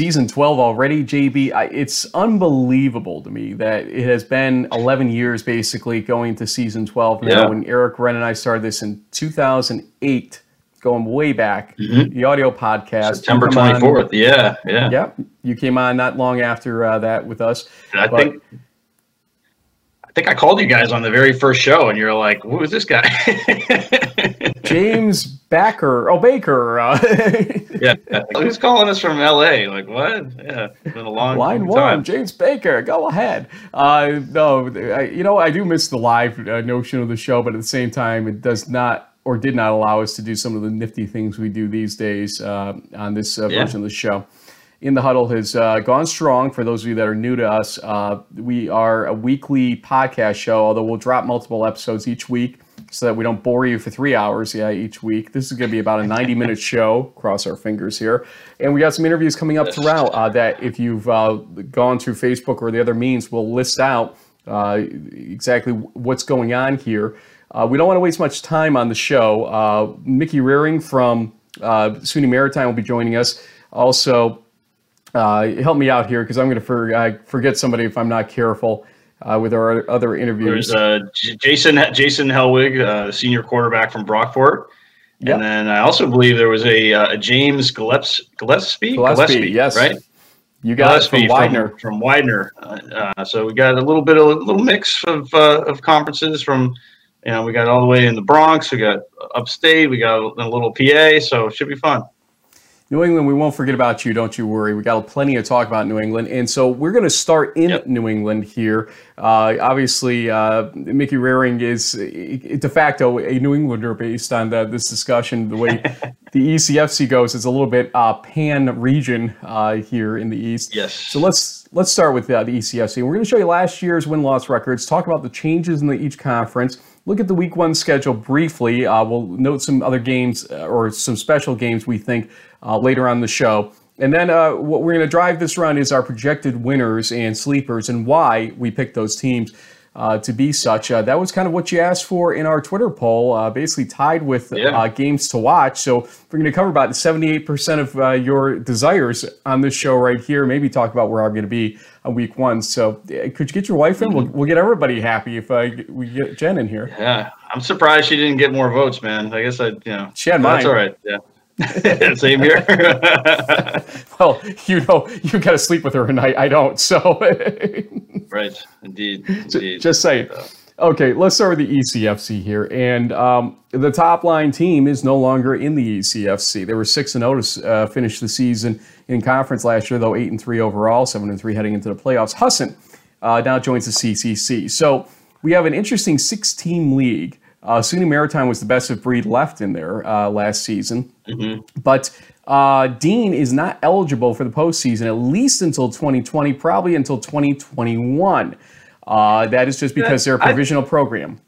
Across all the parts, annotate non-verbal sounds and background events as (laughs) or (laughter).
season 12 already, JB. I, it's unbelievable to me that it has been 11 years basically going to season 12 now. Yeah. When Eric Wren and I started this in 2008, going way back, the audio podcast. September You come on- 24th. Yeah, yeah. Yep, you came on not long after uh, that with us. I think I think I called you guys on the very first show, and you're like, "Who is this guy?" (laughs) James Backer, oh Baker, uh, (laughs) yeah, who's calling us from L.A.? Like, what? Yeah, it's been a long, line long one, time. James Baker, go ahead. Uh, no, I, you know I do miss the live uh, notion of the show, but at the same time, it does not or did not allow us to do some of the nifty things we do these days uh, on this uh, Yeah. version of the show. In the Huddle has uh, gone strong. For those of you that are new to us, uh, we are a weekly podcast show, although we'll drop multiple episodes each week so that we don't bore you for three hours yeah, each week. This is going to be about a 90 minute (laughs) show. Cross our fingers here. And we got some interviews coming up throughout uh, that if you've uh, gone through Facebook or the other means, we'll list out uh, exactly what's going on here. Uh, we don't want to waste much time on the show. Uh, Mickey Rehring from uh, SUNY Maritime will be joining us. Also, uh, help me out here because I'm going to for, forget somebody if I'm not careful uh, with our other interviews. There's uh, Jason Jason Hellwig, uh, senior quarterback from Brockport. Yep. And then I also believe there was a, a James Gillespie, Gillespie, Gillespie, yes. right? you got it from Widener. from, from Widener. Uh, uh, so we got a little bit of a little mix of uh, of conferences from, you know, we got all the way in the Bronx, we got upstate, we got a little PA, so it should be fun. New England, we won't forget about you. Don't you worry. We got plenty to talk about New England, and so we're going to start in Yep. New England here. Uh, obviously, uh, Mickey Rehring is de facto a New Englander based on the, this discussion. The way (laughs) the ECFC goes, it's a little bit uh, pan region uh, here in the East. Yes. So let's let's start with uh, the ECFC. We're going to show you last year's win loss records. Talk about the changes in the, each conference. Look at the week one schedule briefly. Uh, we'll note some other games uh, or some special games we think uh, later on the show. And then uh, what we're going to drive this run is our projected winners and sleepers and why we picked those teams uh, to be such. Uh, that was kind of what you asked for in our Twitter poll, uh, basically tied with Yeah. uh, games to watch. So we're going to cover about 78% of uh, your desires on this show right here. Maybe talk about where I'm going to be on week one. So uh, could you get your wife in? We'll, we'll get everybody happy if uh, we get Jen in here. Yeah, I'm surprised she didn't get more votes, man. I guess I, you know, She had mine. that's all right. Yeah, (laughs) same here. (laughs) Well, you know, you got to sleep with her at night. I don't. So (laughs) right, indeed, indeed. just saying. Okay, let's start with the ECFC here. And um, the top line team is no longer in the ECFC. They were 6 and 0 to uh, finish the season in conference last year, though 8 and 3 overall, 7 and 3 heading into the playoffs. Husson uh, now joins the CCC. So we have an interesting six team league. Uh, SUNY Maritime was the best of breed left in there uh, last season. But uh, Dean is not eligible for the postseason at least until 2020, probably until 2021. Uh, that is just because they're a provisional program.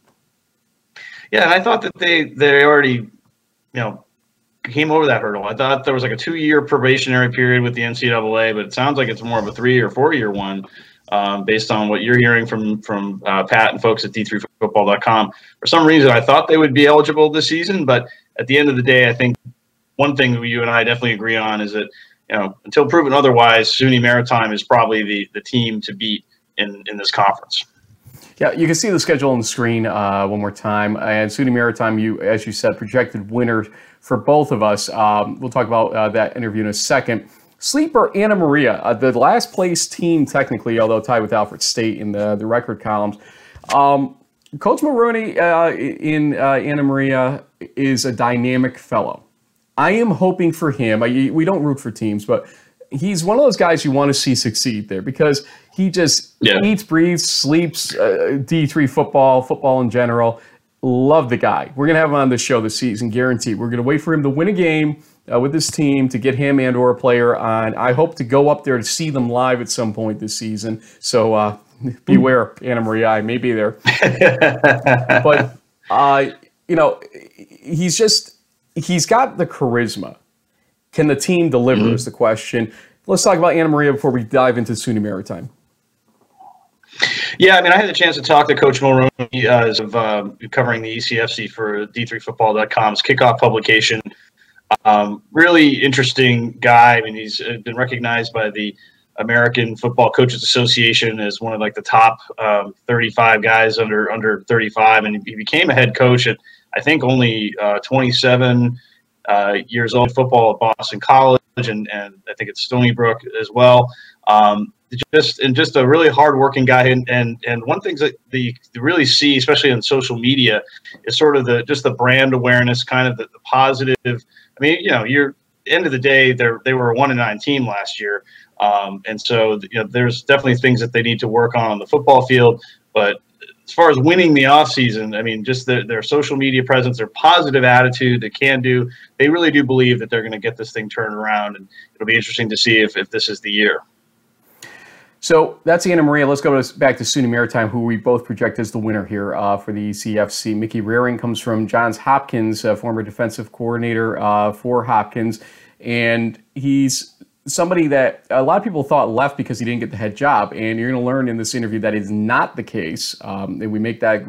Yeah, and I thought that they they already, you know, came over that hurdle. I thought there was like a two year probationary period with the NCAA, but it sounds like it's more of a three or four year one, um, based on what you're hearing from from uh, Pat and folks at D3Football.com. For some reason, I thought they would be eligible this season, but at the end of the day, I think one thing you and I definitely agree on is that you know until proven otherwise, SUNY Maritime is probably the the team to beat in in this conference. Yeah, you can see the schedule on the screen uh, one more time. And SUNY Maritime, you as you said, projected winner for both of us. Um, we'll talk about uh, that interview in a second. Sleeper Anna Maria, uh, the last place team technically, although tied with Alfred State in the the record columns. Um, Coach Maroney uh, in uh, Anna Maria is a dynamic fellow. I am hoping for him. I, we don't root for teams, but he's one of those guys you want to see succeed there because he just Yeah. eats, breathes, sleeps uh, D3 football, football in general. Love the guy. We're going to have him on the show this season, guaranteed. We're going to wait for him to win a game uh, with this team to get him and or a player on. I hope to go up there to see them live at some point this season. So uh, (laughs) beware, Anna Maria. I may be there (laughs) but uh, you know, he's just he's got the charisma. Can the team deliver? Is the question. Let's talk about Anna Maria before we dive into SUNY Maritime. Yeah, I mean, I had the chance to talk to Coach Mulroney uh, as of uh, covering the ECFC for D3Football.com's kickoff publication. Um, really interesting guy. I mean, he's been recognized by the American Football Coaches Association as one of like the top um, 35 guys under under 35, and he became a head coach at I think only uh, 27 uh, years old. Football at Boston College, and and I think it's Stony Brook as well. Um, just and just a really hardworking guy, and and and one thing that the really see, especially on social media, is sort of the just the brand awareness, kind of the, the positive. I mean, you know, you're end of the day, they they were a one and nine team last year, um, and so you know, there's definitely things that they need to work on on the football field. But as far as winning the offseason, I mean, just their, their social media presence, their positive attitude, they can do. They really do believe that they're going to get this thing turned around, and it'll be interesting to see if, if this is the year. So that's Anna Maria. Let's go back to SUNY Maritime, who we both project as the winner here uh, for the ECFC. Mickey Rehring comes from Johns Hopkins, uh, former defensive coordinator uh, for Hopkins, and he's somebody that a lot of people thought left because he didn't get the head job. And you're going to learn in this interview that is not the case. Um, and we make that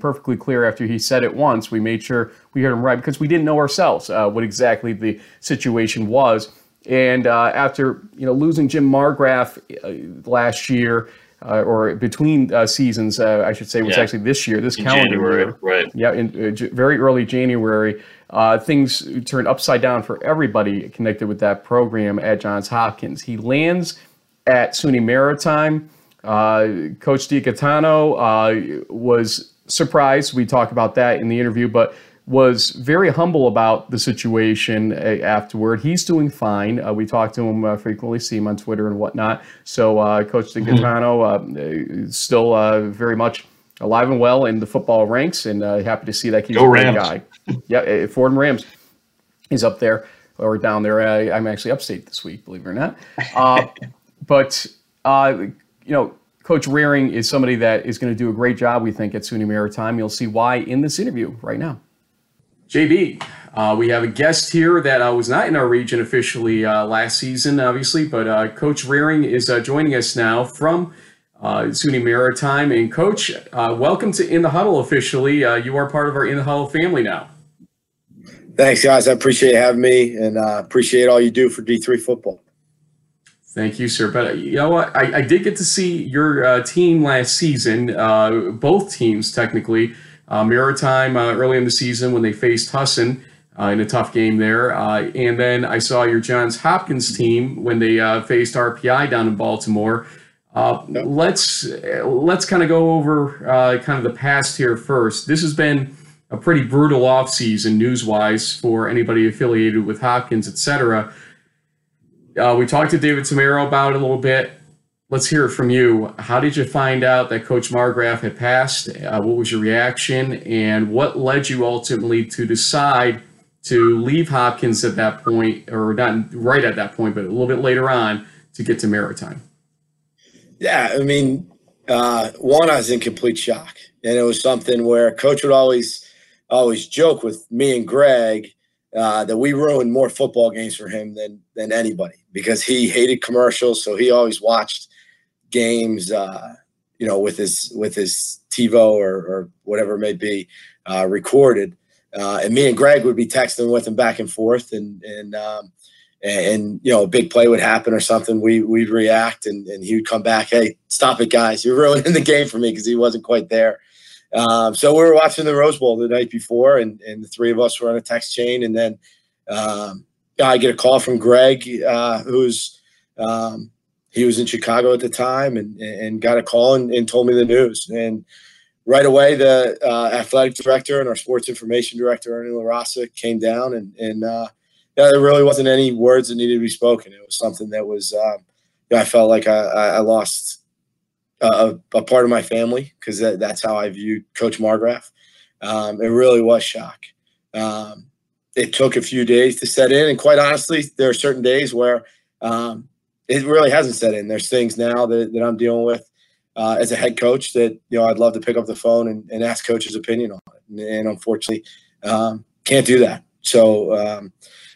perfectly clear after he said it once. We made sure we heard him right because we didn't know ourselves uh, what exactly the situation was. And uh, after you know losing Jim Margraff uh, last year, uh, or between uh, seasons, uh, I should say, was yeah. actually this year, this in calendar January, year. Right. Yeah, in very early January uh, things turned upside down for everybody connected with that program at Johns Hopkins. He lands at SUNY Maritime. Uh, Coach DiGaetano uh, was surprised. We talked about that in the interview, but was very humble about the situation uh, afterward. He's doing fine. Uh, we talk to him uh, frequently, see him on Twitter and whatnot. So uh, Coach mm-hmm. still very much alive and well in the football ranks, and happy to see that he's Go a great guy yeah, eh, Fordham Rams He's up there or down there. I, am actually upstate this week, believe it or not. (laughs) Uh, but uh, you know, Coach Rehring is somebody that is going to do a great job, we think, at SUNY Maritime. You'll see why in this interview right now. JB, uh, we have a guest here that uh, was not in our region officially uh, last season, obviously, but uh, Coach Rehring is uh, joining us now from uh, SUNY Maritime. And Coach, welcome to In the Huddle officially. you are part of our In the Huddle family now. Thanks, guys. I appreciate having me and uh, appreciate all you do for D3 football. Thank you, sir. But you know what? I, I did get to see your uh, team last season, uh, both teams technically. Uh, Maritime uh, early in the season when they faced Husson in a tough game there. and then I saw your Johns Hopkins team when they faced RPI down in Baltimore. Let's let's kind of go over kind of the past here first. This has been a pretty brutal offseason news wise for anybody affiliated with Hopkins, etc. Uh, we talked to David Tamero about it a little bit. Let's hear it from you. How did you find out that Coach Margraff had passed? Uh, what was your reaction? And what led you ultimately to decide to leave Hopkins at that point, or not right at that point, but a little bit later on to get to Maritime? Yeah, I mean, uh, one, I was in complete shock. And it was something where coach would always always joke with me and Greg uh, that we ruined more football games for him than than anybody because he hated commercials, so he always watched games, uh, you know, with his with his TiVo or, or whatever it may be uh, recorded. Uh, and me and Greg would be texting with him back and forth, and and um, and, you know a big play would happen or something. We we'd react, and, and he would come back, "Hey, stop it, guys! You're (laughs) ruining the game for me," because he wasn't quite there. Um, so we were watching the Rose Bowl the night before, and, and the three of us were on a text chain. And then um, I get a call from Greg, uh, who's um, he was in Chicago at the time, and, and got a call and, and told me the news. And right away, the uh, athletic director and our sports information director, Ernie Larossa, came down, and, and uh, there really wasn't any words that needed to be spoken. It was something that was, um, I felt like I, I lost a, a part of my family because that, that's how I viewed Coach Margraff. Um, it really was shock. Um, it took a few days to set in, and quite honestly, there are certain days where um, it really hasn't set in. There's things now that, that I'm dealing with uh, as a head coach that you know I'd love to pick up the phone and, and ask coach's opinion on it, and, and unfortunately, um, can't do that. So, um,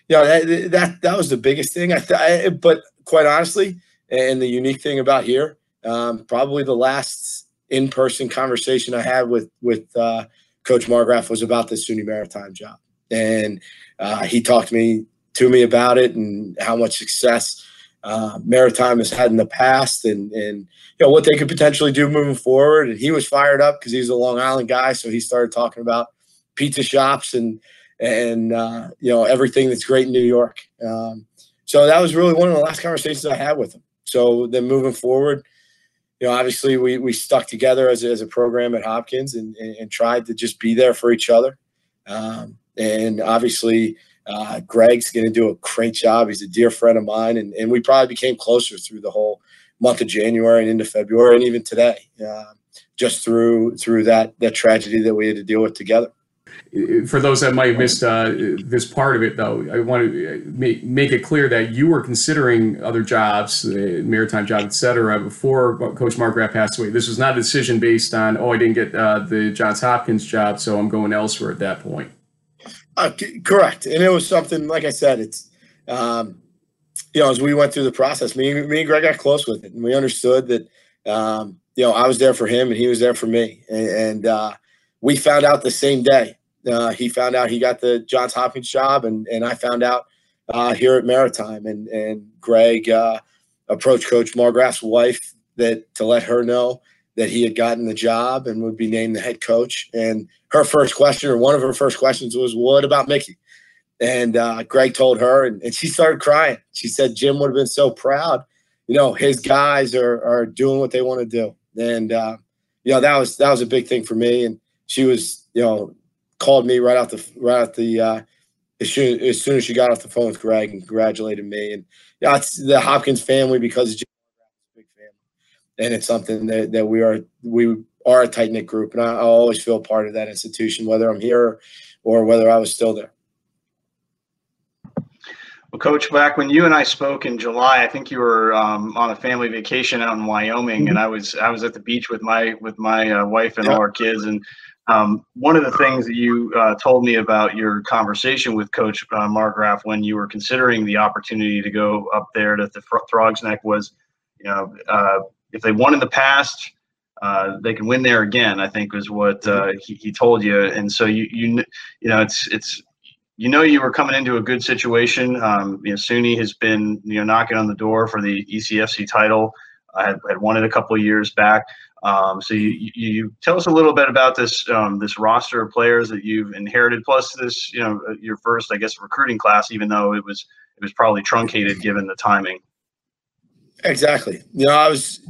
you know, that, that that was the biggest thing. I, th- but quite honestly, and the unique thing about here um, probably the last in-person conversation I had with with uh, Coach Margraff was about the SUNY Maritime job, and uh, he talked to me to me about it and how much success uh, Maritime has had in the past, and and you know what they could potentially do moving forward. And he was fired up because he's a Long Island guy, so he started talking about pizza shops and and uh, you know everything that's great in New York. Um, so that was really one of the last conversations I had with him. So then moving forward, you know, obviously we we stuck together as as a program at Hopkins and, and, and tried to just be there for each other. Um, and obviously, uh, Greg's going to do a great job. He's a dear friend of mine, and, and we probably became closer through the whole month of January and into February, and even today, uh, just through through that that tragedy that we had to deal with together for those that might have missed uh, this part of it, though, I want to make, make it clear that you were considering other jobs, uh, maritime job, et cetera, before Coach Margraff passed away. This was not a decision based on, oh, I didn't get uh, the Johns Hopkins job, so I'm going elsewhere at that point. Uh, correct, and it was something like I said. It's um, you know, as we went through the process, me, me and Greg got close with it, and we understood that um, you know I was there for him, and he was there for me, and, and uh, we found out the same day uh, he found out he got the Johns Hopkins job, and and I found out uh, here at Maritime, and and Greg uh, approached Coach Margraff's wife that to let her know that he had gotten the job and would be named the head coach. And her first question, or one of her first questions, was, "What about Mickey?" And uh, Greg told her, and, and she started crying. She said Jim would have been so proud. You know, his guys are are doing what they want to do, and uh, you know that was that was a big thing for me. And she was, you know, called me right out the right out the uh, as soon, as soon as she got off the phone with Greg and congratulated me. And yeah, it's the Hopkins family because it's a big family, and it's something that, that we are we are a tight knit group, and I, I always feel part of that institution, whether I'm here or whether I was still there. Well, Coach, back when you and I spoke in July, I think you were um, on a family vacation out in Wyoming, and I was I was at the beach with my with my uh, wife and all our kids, and um, one of the things that you uh, told me about your conversation with Coach uh, Margraff when you were considering the opportunity to go up there to the Throgs Neck was, you know, uh, if they won in the past, uh, they can win there again. I think was what uh, he, he told you, and so you you you know it's it's you know you were coming into a good situation. Um, you know, SUNY has been you know knocking on the door for the ECFC title. I had, had won it a couple of years back. Um, so you, you, tell us a little bit about this um, this roster of players that you've inherited, plus this you know uh, your first I guess recruiting class, even though it was it was probably truncated given the timing. Exactly. You know, I was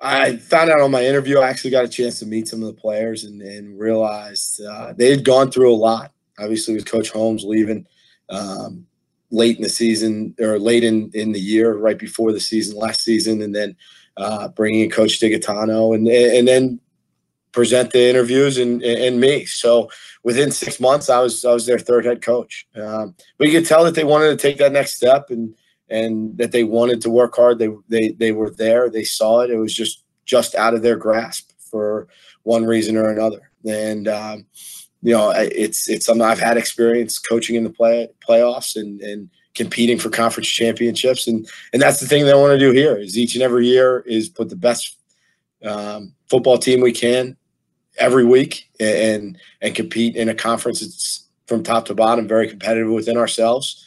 I found out on my interview. I actually got a chance to meet some of the players and, and realized uh, they had gone through a lot. Obviously, with Coach Holmes leaving um, late in the season or late in in the year, right before the season last season, and then uh, bringing in Coach DiGaetano, and and then present the interviews and and me. So within six months, I was I was their third head coach. Um, but you could tell that they wanted to take that next step and and that they wanted to work hard. They they they were there. They saw it. It was just just out of their grasp for one reason or another. And um, you know, it's it's something I've had experience coaching in the play playoffs and and competing for conference championships. And and that's the thing that I want to do here is each and every year is put the best um, football team we can every week and and compete in a conference that's from top to bottom very competitive within ourselves.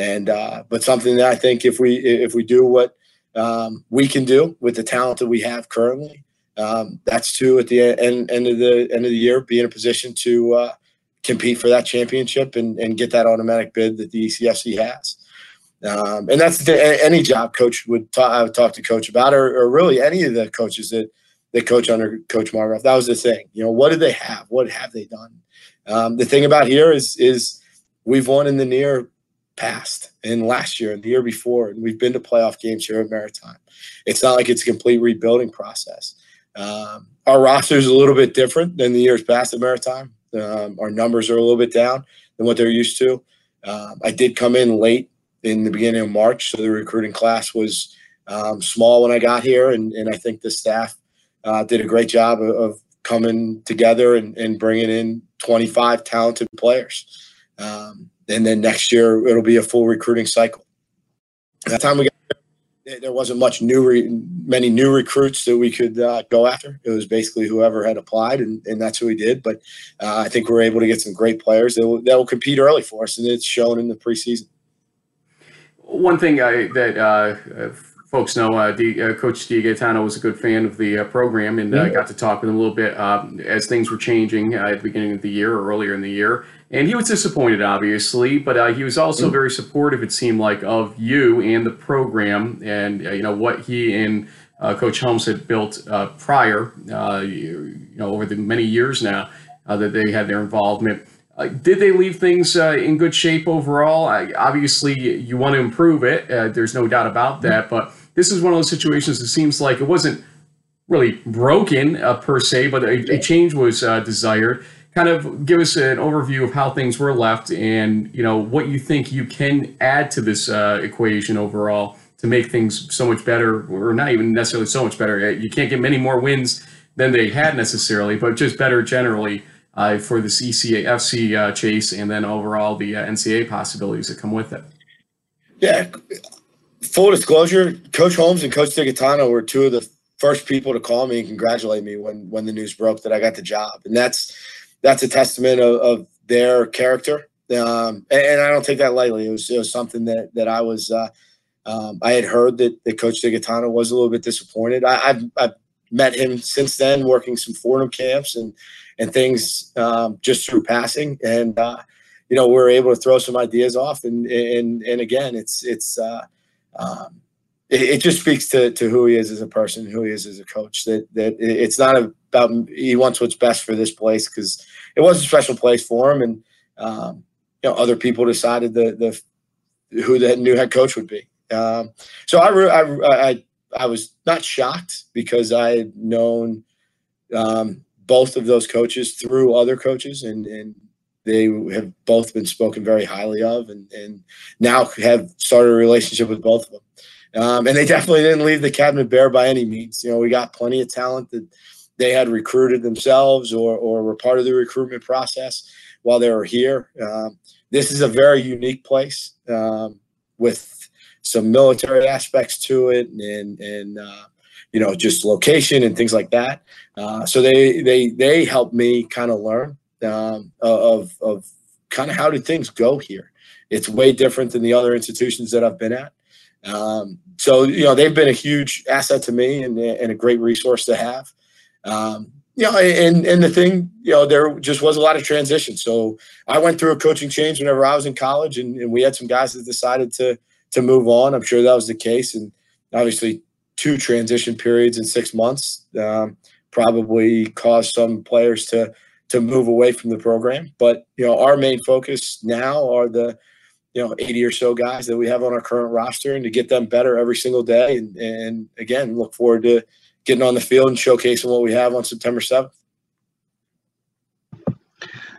And uh, but something that I think if we if we do what um, we can do with the talent that we have currently, um, that's to at the end, end of the end of the year be in a position to uh, compete for that championship and, and get that automatic bid that the ECFC has. Um, and that's the, any job coach would talk, I would talk to coach about, or, or really any of the coaches that that coach under Coach Margraff. That was the thing. You know, what do they have? What have they done? Um, the thing about here is is we've won in the near past and last year and the year before, and we've been to playoff games here at Maritime. It's not like it's a complete rebuilding process. Um, our roster is a little bit different than the years past at Maritime. Um, our numbers are a little bit down than what they're used to. Um, I did come in late in the beginning of March, so the recruiting class was um, small when I got here, and, and I think the staff uh, did a great job of, of coming together and, and, bringing in 25 talented players. Um, and then next year it'll be a full recruiting cycle. By the time we got there wasn't much new, re- many new recruits that we could uh, go after. It was basically whoever had applied, and, and that's who we did. But uh, I think we're able to get some great players that will, that will compete early for us, and it's shown in the preseason. One thing I, that uh, folks know, uh, D, uh, Coach DiGaetano was a good fan of the uh, program, and uh, got to talk with him a little bit um, as things were changing uh, at the beginning of the year or earlier in the year. And he was disappointed, obviously, but uh, he was also mm-hmm. very supportive. It seemed like of you and the program, and you know what he and Coach Holmes had built prior, you, you, know, over the many years now that they had their involvement. Uh, did they leave things uh, in good shape overall? obviously, you want to improve it. Uh, there's no doubt about that. But this is one of those situations that seems like it wasn't really broken uh, per se, but a, a change was uh, desired. Kind of give us an overview of how things were left, and you know what you think you can add to this equation overall to make things so much better, or not even necessarily so much better. You can't get many more wins than they had necessarily, but just better generally uh, for this ECA FC uh, chase and then overall the uh, NCAA possibilities that come with it. Yeah. Full disclosure, Coach Holmes and Coach DiGaetano were two of the first people to call me and congratulate me when when the news broke that I got the job, and that's that's a testament of, of their character. Um, and, and, I don't take that lightly. It was it was something that that I was uh, um, I had heard that, that Coach DiGaetano was a little bit disappointed. I, have I've met him since then, working some Fordham camps and and things um, just through passing. And uh, you know, we're able to throw some ideas off. And and and again, it's it's uh, um, it, it, just speaks to to who he is as a person, who he is as a coach. That that it's not about he wants what's best for this place because it was a special place for him, and um, you know, other people decided the the who the new head coach would be. Um, so I, I, I I was not shocked because I had known um, both of those coaches through other coaches, and and they have both been spoken very highly of, and and now have started a relationship with both of them. Um, and they definitely didn't leave the cabinet bare by any means. You know, we got plenty of talent that they had recruited themselves or or were part of the recruitment process while they were here. Um, this is a very unique place um, with some military aspects to it and and uh, you know just location and things like that. Uh, so they they they helped me kind of learn um, of of kind of how do things go here. It's way different than the other institutions that I've been at. Um, so you know they've been a huge asset to me and, and a great resource to have. Um, you know, and and the thing, you know, there just was a lot of transition. So I went through a coaching change whenever I was in college, and, and we had some guys that decided to to move on. I'm sure that was the case, and obviously two transition periods in six months um, probably caused some players to to move away from the program. But you know, our main focus now are the you know 80 or so guys that we have on our current roster, and to get them better every single day. And, and again, look forward to getting on the field and showcasing what we have on September 7th.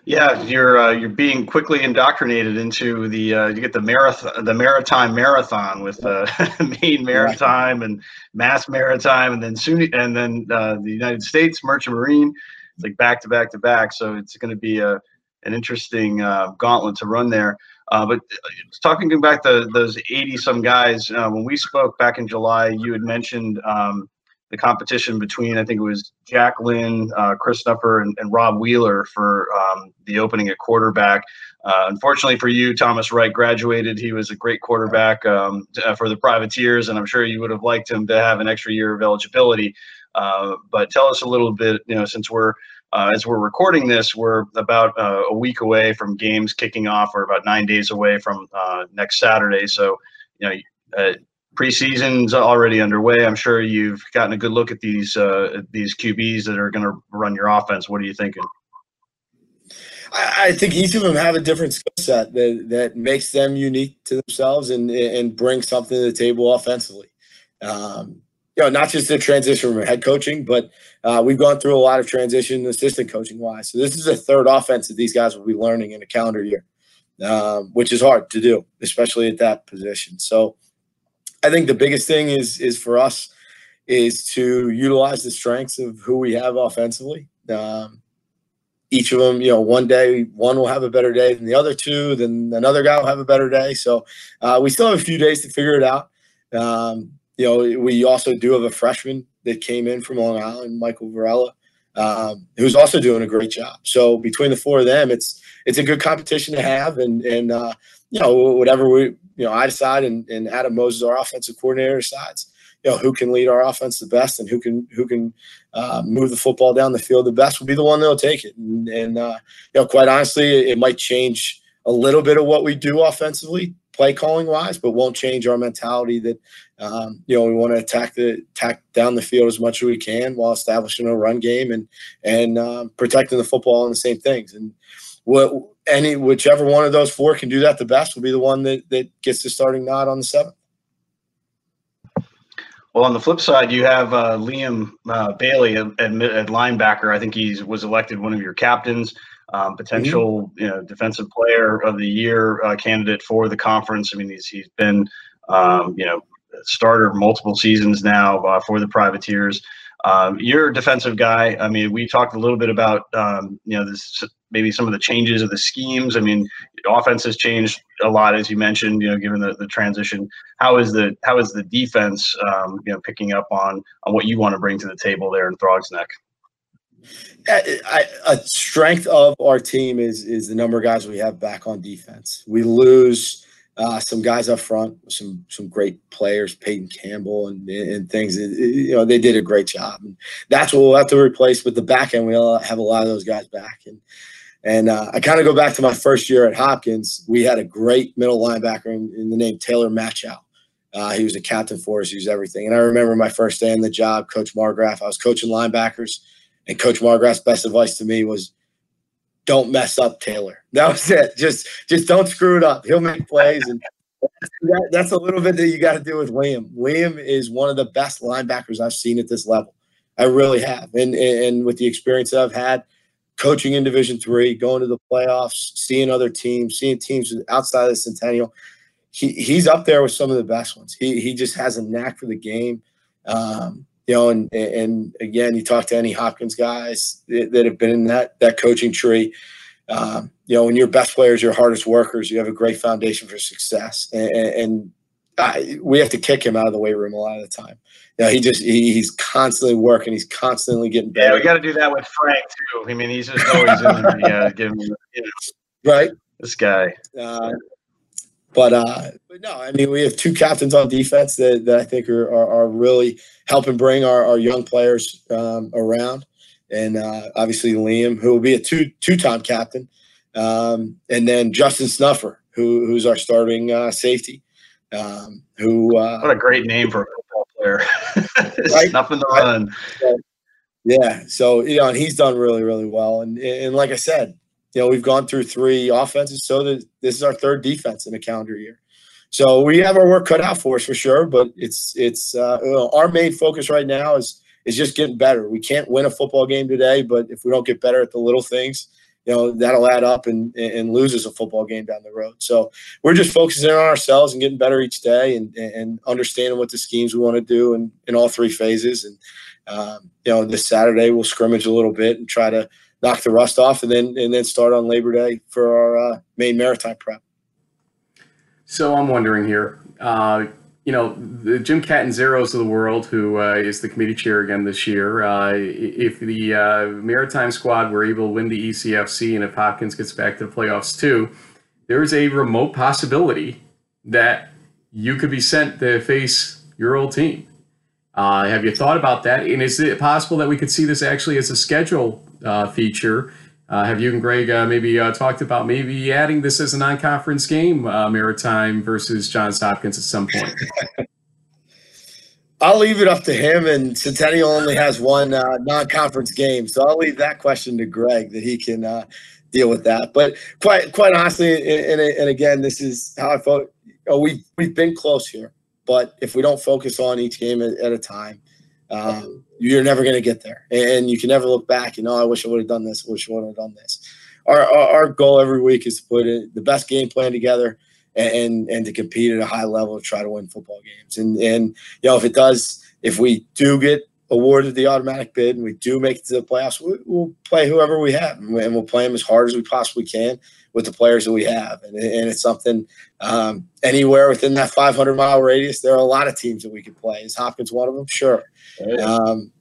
Yeah, you're uh, you're being quickly indoctrinated into the uh, you get the marathon the maritime marathon with uh, (laughs) Maine Maritime and Mass Maritime and then soon and then uh, the United States Merchant Marine. It's like back to back to back, so it's going to be a an interesting uh, gauntlet to run there. Uh, but uh, talking back to those 80 some guys, uh, when we spoke back in July, you had mentioned um, the competition between I think it was Jack Lynn, uh, Chris Snuffer, and, and, Rob Wheeler for um, the opening at quarterback. Uh, unfortunately for you, Thomas Wright graduated. He was a great quarterback um, uh, for the Privateers, and I'm sure you would have liked him to have an extra year of eligibility. But tell us a little bit, you know, since we're uh, as we're recording this, we're about uh, a week away from games kicking off. We're about nine days away from next Saturday. So, you know, preseason's already underway. I'm sure you've gotten a good look at these uh, these QBs that are going to run your offense. What are you thinking? I think each of them have a different skill set that, that makes them unique to themselves and and bring something to the table offensively. Um, you know, not just the transition from head coaching, but uh, we've gone through a lot of transition assistant coaching wise. So this is a third offense that these guys will be learning in a calendar year, um, which is hard to do, especially at that position. So I think the biggest thing is is for us is to utilize the strengths of who we have offensively. Um, each of them, you know, one day one will have a better day than the other two, then another guy will have a better day. So uh, we still have a few days to figure it out. Um, you know, we also do have a freshman that came in from Long Island, Michael Varela, um, who's also doing a great job. So between the four of them, it's it's a good competition to have, and and uh, you know whatever we you know I decide and, and Adam Moses, our offensive coordinator, decides you know who can lead our offense the best and who can who can uh, move the football down the field the best will be the one that'll take it. And, and uh, you know, quite honestly, it, it might change a little bit of what we do offensively, play calling wise, but won't change our mentality that um, you know we want to attack the attack down the field as much as we can while establishing a run game and and uh, protecting the football and the same things. And what any whichever one of those four can do that the best will be the one that that gets the starting nod on the seventh. Well, on the flip side, you have uh, Liam uh, Bailey at, at, linebacker. I think he was elected one of your captains, um, potential mm-hmm. you know, defensive player of the year uh, candidate for the conference. I mean, he's he's been um, you know starter multiple seasons now uh, for the Privateers. Um, you're a defensive guy. I mean, we talked a little bit about um, you know this maybe some of the changes of the schemes. I mean, offense has changed a lot as you mentioned. You know, given the, the transition, how is the how is the defense um, you know picking up on on what you want to bring to the table there in Throgs Neck? A strength of our team is is the number of guys we have back on defense. We lose uh, some guys up front, some some great players, Peyton Campbell and and things. It, it, you know, they did a great job, and that's what we'll have to replace. With the back end, we'll have a lot of those guys back, and and uh, I kind of go back to my first year at Hopkins. We had a great middle linebacker in, in the name Taylor Matchow. Uh, he was a captain for us. He was everything. And I remember my first day in the job, Coach Margraff. I was coaching linebackers, and Coach Margraff's best advice to me was, "Don't mess up Taylor." (laughs) That was it. Just just don't screw it up. He'll make plays, and that, that's a little bit that you got to do with William. William is one of the best linebackers I've seen at this level. I really have, and and with the experience that I've had coaching in Division three, going to the playoffs, seeing other teams, seeing teams outside of the Centennial. He, he's up there with some of the best ones. He, he just has a knack for the game. Um, you know, and and again, you talk to any Hopkins guys that, that have been in that that coaching tree. Um, you know, when your best players, your hardest workers, you have a great foundation for success. And, and I, we have to kick him out of the weight room a lot of the time. You know, he just he, he's constantly working. He's constantly getting better. Yeah, we got to do that with Frank too. I mean, he's just always in the uh, giving you know, right. This guy. Uh, but uh, but no, I mean, we have two captains on defense that, that I think are, are, are really helping bring our, our young players um, around, and uh, obviously Liam, who will be a two two time captain, um, and then Justin Snuffer, who who's our starting uh, safety. Um, who uh, what a great name for a football player, (laughs) right? Snuffing the run. Yeah, so you know, and he's done really, really well. And and like I said, you know, we've gone through three offenses, so that this is our third defense in a calendar year. So we have our work cut out for us for sure. But it's it's uh, you know, our main focus right now is is just getting better. We can't win a football game today, but if we don't get better at the little things, you know that'll add up and and loses a football game down the road. So we're just focusing on ourselves and getting better each day and and understanding what the schemes we want to do in, in all three phases. And um, you know this Saturday we'll scrimmage a little bit and try to knock the rust off, and then and then start on Labor Day for our uh, Maine Maritime prep. So I'm wondering here. Uh, you know, the Jim Catanzaros of the world, who uh, is the committee chair again this year, uh, if the uh, Maritime squad were able to win the ECFC and if Hopkins gets back to the playoffs too, there is a remote possibility that you could be sent to face your old team. Uh, have you thought about that? And is it possible that we could see this actually as a schedule feature uh, have you and Greg uh, maybe uh, talked about maybe adding this as a non-conference game, uh, Maritime versus Johns Hopkins at some point? (laughs) I'll leave it up to him. And Centennial only has one uh, non-conference game, so I'll leave that question to Greg that he can uh, deal with that. But quite quite honestly, and, and, and again, this is how I felt. Oh, we we've been close here, but if we don't focus on each game at, at a time, um, you're never going to get there, and you can never look back and oh, I wish I would have done this. I wish I would have done this. Our, our, our goal every week is to put the best game plan together and and to compete at a high level to try to win football games. And and you know if it does, if we do get awarded the automatic bid and we do make it to the playoffs, we, will play whoever we have and we'll play them as hard as we possibly can with the players that we have. And, and it's something um, anywhere within that 500 mile radius, there are a lot of teams that we could play. Is Hopkins one of them? Sure. Um,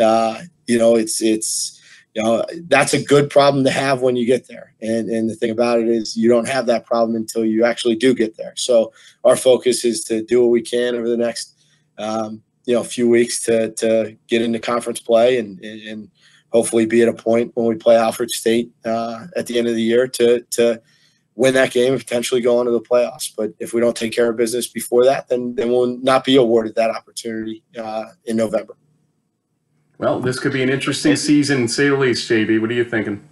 uh, you know, it's, it's, you know, that's a good problem to have when you get there. And, and the thing about it is you don't have that problem until you actually do get there. So our focus is to do what we can over the next, um, you know, few weeks to, to get into conference play and, and hopefully be at a point when we play Alfred State uh, at the end of the year to, to win that game and potentially go into the playoffs. But if we don't take care of business before that, then, then we'll not be awarded that opportunity uh, in November. Well, this could be an interesting season, say the least. JB, what are you thinking?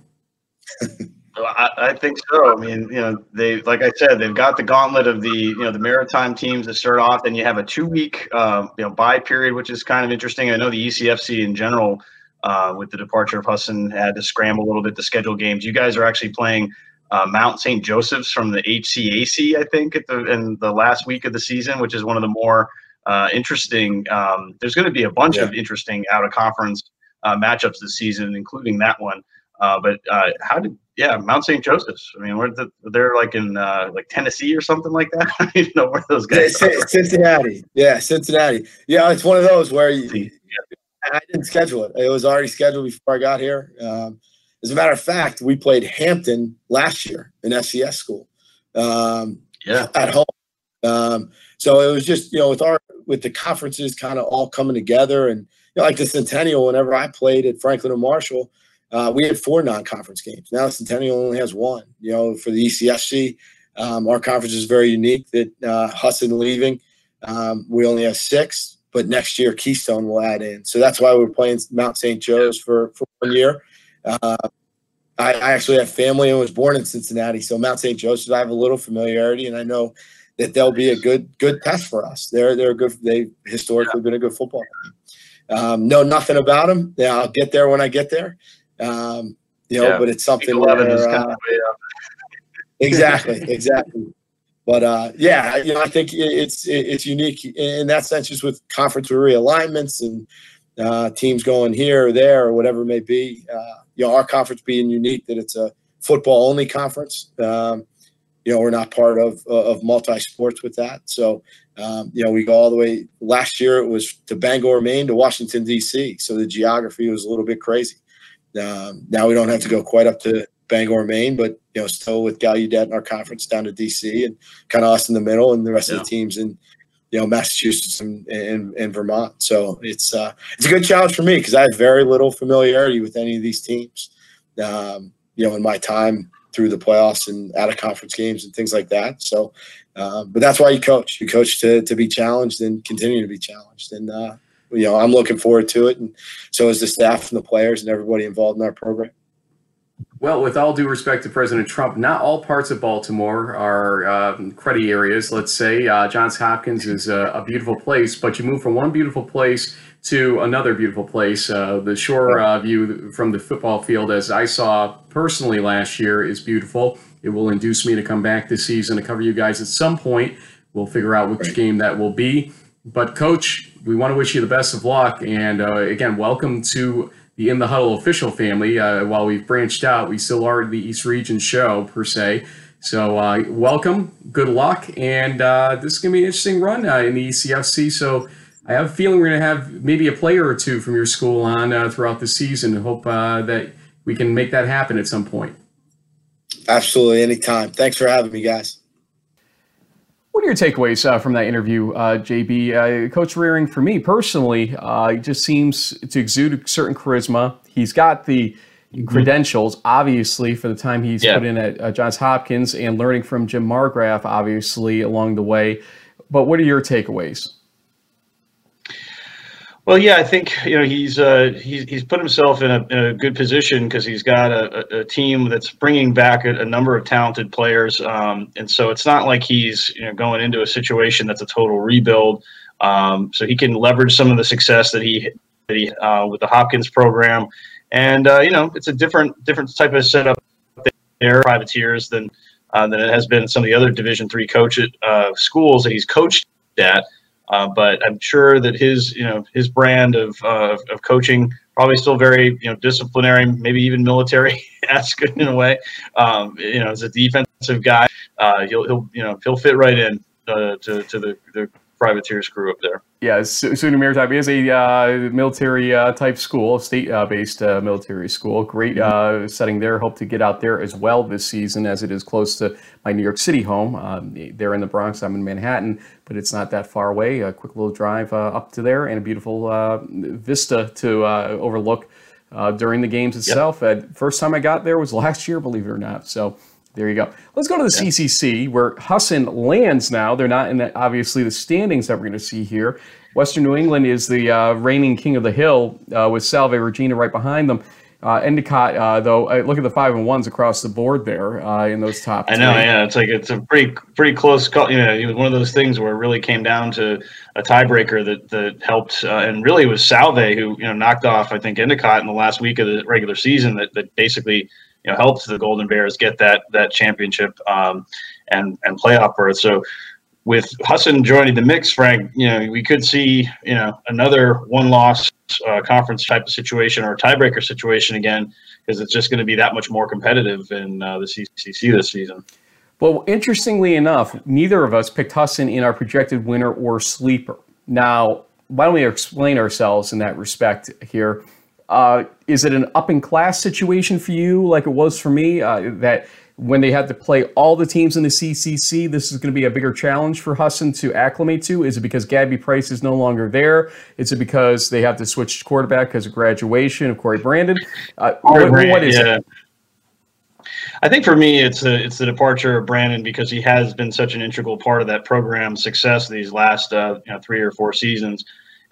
(laughs) I, I, think so. I mean, you know, they like I said, they've got the gauntlet of the you know the maritime teams that start off, and you have a two week um, you know bye period, which is kind of interesting. I know the ECFC in general, uh, with the departure of Husson, had to scramble a little bit to schedule games. You guys are actually playing uh, Mount St. Joseph's from the HCAC, I think, at the in the last week of the season, which is one of the more uh, interesting. Um, there's going to be a bunch yeah. of interesting out of conference uh, matchups this season, including that one. Uh, but uh, how did yeah Mount St. Joseph's? I mean, where the, they're like in uh, like Tennessee or something like that. (laughs) I don't even know where those guys. Yeah, are. Cincinnati, yeah, Cincinnati. Yeah, it's one of those where you, I didn't schedule it. It was already scheduled before I got here. Um, as a matter of fact, we played Hampton last year in FCS school. Um, yeah, at home. Um, so it was just you know with our with the conferences kind of all coming together and you know, like the Centennial. Whenever I played at Franklin and Marshall, uh, we had four non-conference games. Now Centennial only has one. You know, for the ECFC, um, our conference is very unique. That uh, Husson leaving, um, we only have six. But next year Keystone will add in. So that's why we're playing Mount St. Joe's for, for one year. Uh, I, I, actually have family and was born in Cincinnati, so Mount St. Joseph I have a little familiarity, and I know that they'll be a good good test for us. They're they're good. They've historically been a good football team. Um, know nothing about them. Yeah, I'll get there when I get there. Um, you know, yeah. but it's something where, uh, (laughs) exactly, exactly. But uh, yeah, you know, I think it's it's unique in that sense, just with conference realignments and uh, teams going here or there or whatever it may be. Uh, you know, our conference being unique that it's a football only conference. Um, you know, we're not part of of multi sports with that. So, um, you know, we go all the way. Last year it was to Bangor, Maine, to Washington D.C. So the geography was a little bit crazy. Um, now we don't have to go quite up to Bangor, Maine, but you know, still with Gallaudet in our conference down to D.C. and kind of us in the middle, and the rest yeah. of the teams in you know Massachusetts and, and, and Vermont. So it's uh, it's a good challenge for me because I have very little familiarity with any of these teams. Um, you know, in my time through the playoffs and out of conference games and things like that. So, uh, but that's why you coach. You coach to to be challenged and continue to be challenged. And uh, you know, I'm looking forward to it, and so is the staff and the players and everybody involved in our program. Well, with all due respect to President Trump, not all parts of Baltimore are um, cruddy areas. Let's say uh, Johns Hopkins is a, a, beautiful place, but you move from one beautiful place to another beautiful place. Uh, the shore uh, view from the football field, as I saw personally last year, is beautiful. It will induce me to come back this season to cover you guys at some point. We'll figure out which game that will be. But, Coach, we want to wish you the best of luck. And uh, again, welcome to the In the Huddle official family. Uh, while we've branched out, we still are the East Region show per se. So uh, welcome, good luck, and uh, this is gonna be an interesting run uh, in the ECFC. So I have a feeling we're gonna have maybe a player or two from your school on uh, throughout the season. Hope uh, that we can make that happen at some point. Absolutely, anytime. Thanks for having me, guys. What are your takeaways uh, from that interview, uh, JB? Uh, Coach Rehring, for me personally, uh, he just seems to exude a certain charisma. He's got the mm-hmm. credentials, obviously, for the time he's yeah. put in at uh, Johns Hopkins and learning from Jim Margraff, obviously, along the way. But what are your takeaways? Well, yeah, I think you know he's uh, he's he's put himself in a, in a good position because he's got a, a, team that's bringing back a, a number of talented players, um, and so it's not like he's you know going into a situation that's a total rebuild. Um, so he can leverage some of the success that he that he uh, with the Hopkins program, and uh, you know it's a different different type of setup there, privateers than uh, than it has been some of the other Division three coach uh, schools that he's coached at. Uh, but I'm sure that his, you know, his brand of, uh, of coaching probably still very, you know, disciplinary, maybe even military esque (laughs) in a way. Um, you know, as a defensive guy, uh, he'll, he'll, you know, he'll fit right in uh, to, to the, the privateers crew up there. Yeah, SUNY Maritime is a uh, military uh, type school, state uh, based uh, military school. Great uh, setting there. Hope to get out there as well this season as it is close to my New York City home. Um, they're in the Bronx. I'm in Manhattan, but it's not that far away. A quick little drive uh, up to there and a beautiful vista to overlook during the games itself. Yep. first time I got there was (laughs) last year, believe it or not. So there you go. Let's go to the yeah. CCC where Husson lands now. They're not in the, obviously the standings that we're going to see here. Western New England is the uh, reigning king of the hill uh, with Salve Regina right behind them. Uh, Endicott, uh, though, uh, look at the five and ones across the board there uh, in those top. I know, yeah, it's like it's a pretty pretty close call. You know, it was one of those things where it really came down to a tiebreaker that that helped, uh, and really was Salve who you know knocked off I think Endicott in the last week of the regular season that that basically you know helps the Golden Bears get that that championship um, and and playoff berth. So with Husson joining the mix, Frank, you know we could see you know another one loss uh, conference type of situation or tiebreaker situation again because it's just going to be that much more competitive in uh, the CCC this season. Well, interestingly enough, neither of us picked Husson in our projected winner or sleeper. Now, why don't we explain ourselves in that respect here? Uh, is it an up in class situation for you, like it was for me? Uh, that when they had to play all the teams in the CCC, this is going to be a bigger challenge for Husson to acclimate to? Is it because Gabby Price is no longer there? Is it because they have to switch quarterback because of graduation of Corey Brandon? Uh, what, what is yeah. it? I think for me, it's a, it's the departure of Brandon because he has been such an integral part of that program's success these last uh, you know, three or four seasons.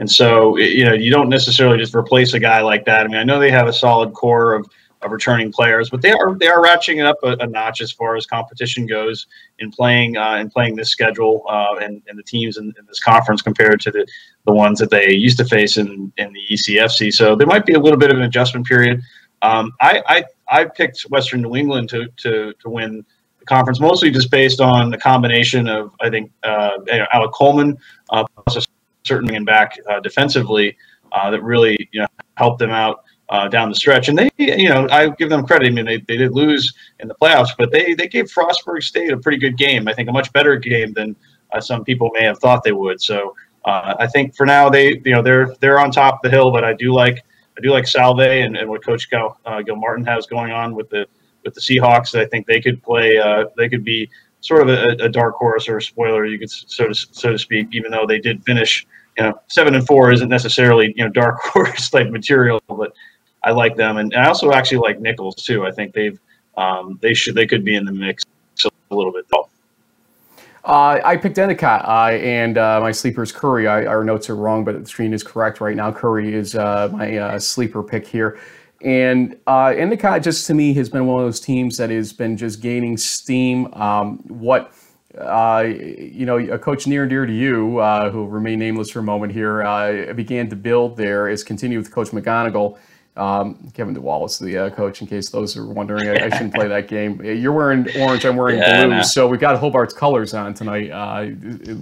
And so, you know, you don't necessarily just replace a guy like that. I mean, I know they have a solid core of, of returning players, but they are they are ratcheting it up a, a notch as far as competition goes in playing uh, in playing this schedule uh, and, and the teams in, in, this conference compared to the, the ones that they used to face in, in the ECFC. So there might be a little bit of an adjustment period. Um, I, I I picked Western New England to to to win the conference mostly just based on the combination of I think uh, Alec Coleman uh, a and back uh, defensively uh, that really you know helped them out uh, down the stretch. And they, you know, I give them credit. I mean, they, they did lose in the playoffs, but they they gave Frostburg State a pretty good game. I think a much better game than uh, some people may have thought they would. So uh, I think for now they you know they're they're on top of the hill, but I do like I do like Salve and, and what Coach Gil, uh, Gilmartin has going on with the with the Seahawks. I think they could play. they could be sort of a, a, dark horse or a spoiler, you could so to so to speak. Even though they did finish, you know, seven and four isn't necessarily you know dark (laughs) horse type material, but I like them, and, and I also actually like Nichols too. I think they've um, they should they could be in the mix a little bit though. Uh, I picked Endicott, uh, and uh, my sleeper is Curry. I, our notes are wrong, but the screen is correct right now. Curry is uh, my uh, sleeper pick here. And uh, Endicott, just to me, has been one of those teams that has been just gaining steam. Um, what uh, you know, a coach near and dear to you, uh, who will remain nameless for a moment here, uh, began to build there is continue with Coach McGonigal. Um, Kevin DeWallace, the uh, coach, in case those are wondering, I, I, shouldn't play that game. You're wearing orange, I'm wearing (laughs) yeah, blue, so we've got Hobart's colors on tonight. Uh,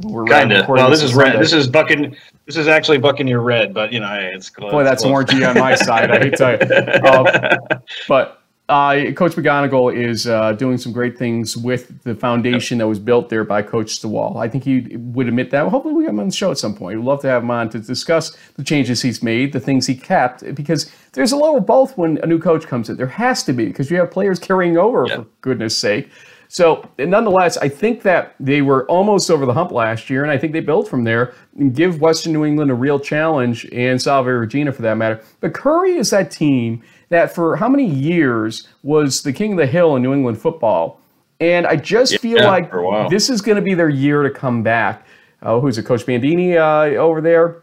we're kind of. Well, this is red. This is bucking. This is actually Buccaneer red, but you know, it's close. Boy, that's orangey on my side. I hate to. (laughs) Uh, but uh, Coach McGonigal is uh, doing some great things with the foundation that was built there by Coach DeWall. I think he would admit that. hopefully, we get him on the show at some point. We'd love to have him on to discuss the changes he's made, the things he kept, because there's a little of both when a new coach comes in. There has to be, because you have players carrying over, for goodness sake. So, nonetheless, I think that they were almost over the hump last year, and I think they built from there and give Western New England a real challenge, and Salve Regina for that matter. But Curry is that team that for how many years was the king of the hill in New England football. And I just yeah, feel like this is going to be their year to come back. Uh, who's it, Coach Bandini uh, over there?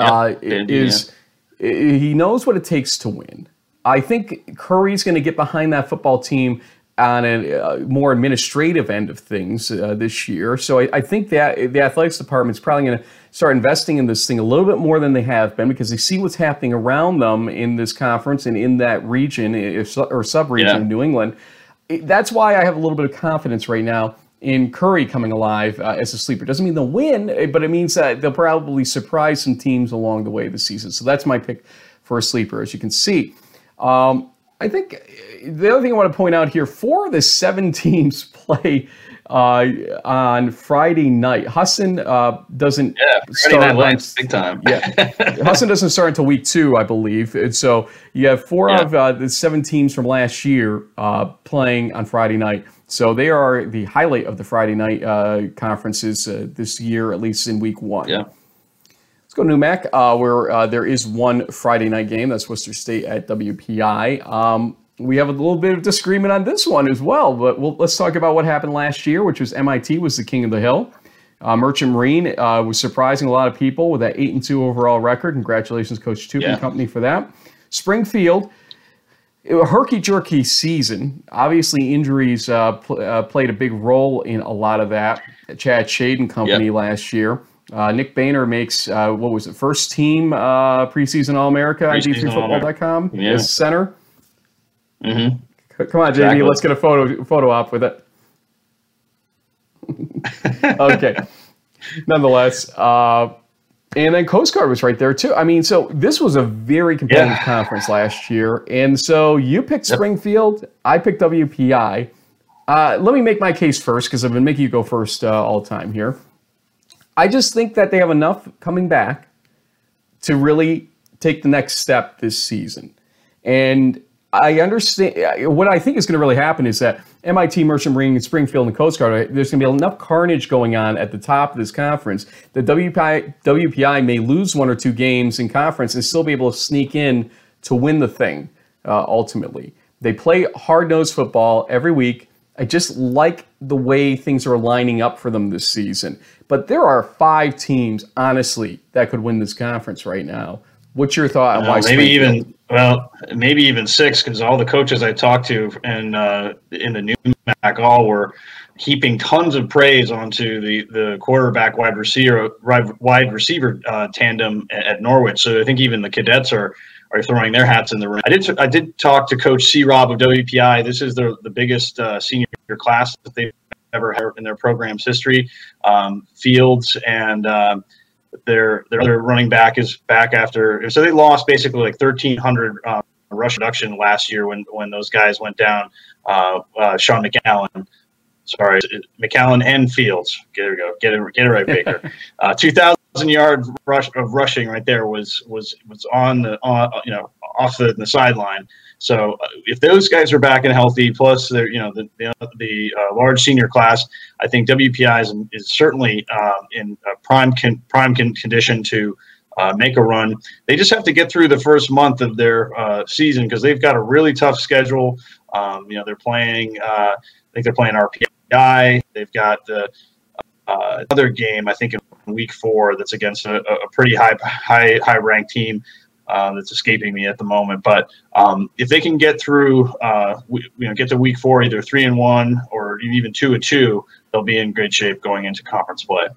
Yeah, uh, Bandini, is he knows what it takes to win. I think Curry's going to get behind that football team on a uh, more administrative end of things uh, this year. So I, I, think that the athletics department is probably going to start investing in this thing a little bit more than they have been because they see what's happening around them in this conference and in that region if, or sub-region yeah. of New England. That's why I have a little bit of confidence right now in Curry coming alive uh, as a sleeper. Doesn't mean they'll win, eh, but it means that they'll probably surprise some teams along the way this season. So that's my pick for a sleeper, as you can see. Um, I think eh, the other thing I want to point out here: four of the seven (laughs) teams play uh, on Friday night. Husson uh, doesn't yeah, start big time. yeah, (laughs) Husson doesn't start until week two, I believe. And so you have four yeah. of uh, the seven teams from last year uh, playing on Friday night. So they are the highlight of the Friday night uh, conferences uh, this year, at least in week one. Yeah. Let's go to NEWMAC, uh, where uh, there is one Friday night game. That's Worcester State at WPI. Um, we have a little bit of disagreement on this one as well, but we'll, let's talk about what happened last year, which was MIT was the king of the hill. Uh, Merchant Marine uh, was surprising a lot of people with that eight and two overall record. Congratulations, Coach Toop yeah. and company for that. Springfield a herky jerky season. Obviously, injuries uh, pl- uh, played a big role in a lot of that. Chad Shaden Company yep. last year. Uh, Nick Boehner makes uh, what was it? First team uh, preseason All America on D3Football.com yeah. as center. Mm-hmm. Come on, JD, let's get a photo photo op with it. (laughs) okay. Nonetheless, uh, and then Coast Guard was right there too. I mean, so this was a very competitive yeah. conference last year. And so you picked yep. Springfield, I picked WPI. Uh, let me make my case first because I've been making you go first uh, all the time here. I just think that they have enough coming back to really take the next step this season. And I understand what I think is going to really happen is that MIT, Merchant Marine, Springfield, and Coast Guard, there's going to be enough carnage going on at the top of this conference that WPI, WPI may lose one or two games in conference and still be able to sneak in to win the thing uh, ultimately. They play hard nosed football every week. I just like the way things are lining up for them this season. But there are five teams, honestly, that could win this conference right now. What's your thought on why? Maybe even well, maybe even six, because all the coaches I talked to and uh, in the new Mac all were heaping tons of praise onto the the quarterback wide receiver wide receiver uh, tandem at Norwich. So I think even the cadets are are throwing their hats in the ring. I did I did talk to Coach C. Rob of WPI. This is the the biggest uh, senior class that they've ever had in their program's history. Um, Fields and um, their their other running back is back after. So they lost basically like thirteen hundred. Uh, rush reduction last year when when those guys went down uh, uh, sean McAllen, sorry McAllen and fields there we go get it get it right baker (laughs) uh, 2000 thousand yard rush of rushing right there was was was on the on you know off the, the sideline. So uh, if those guys are back and healthy, plus they're you know the the, the uh, large senior class, I think WPI is, is certainly uh, in prime con, prime con condition to. Uh, make a run. They just have to get through the first month of their season because they've got a really tough schedule. Um, you know, they're playing. I think they're playing RPI. They've got the other game I think in week four that's against a, a pretty high high high ranked team uh, that's escaping me at the moment. But um, if they can get through, uh, we, you know, get to week four, either three and one or even two and two, they'll be in good shape going into conference play.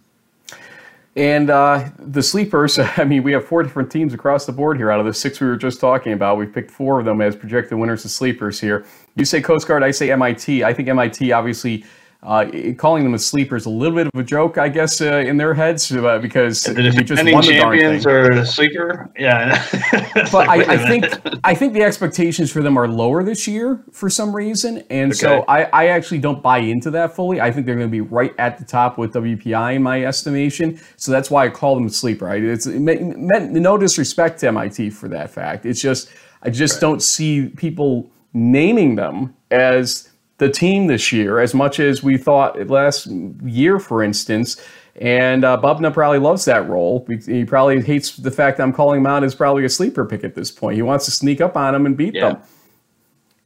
And uh, the sleepers, (laughs) I mean, we have four different teams across the board here. Out of the six we were just talking about, we've picked four of them as projected winners of sleepers here. You say Coast Guard, I say MIT. I think MIT obviously uh, calling them a sleeper is a little bit of a joke, I guess, uh, in their heads uh, because the we just won the champions are a sleeper. Yeah, (laughs) but I, I, think I think the expectations for them are lower this year for some reason, and okay. so I, I actually don't buy into that fully. I think they're going to be right at the top with WPI in my estimation. So that's why I call them a sleeper. Right? It's it meant no disrespect to MIT for that fact. It's just I just right. don't see people naming them as the team this year as much as we thought last year, for instance. And uh, Bubna probably loves that role. He probably hates the fact that I'm calling him out as probably a sleeper pick at this point. He wants to sneak up on him and beat yeah. them.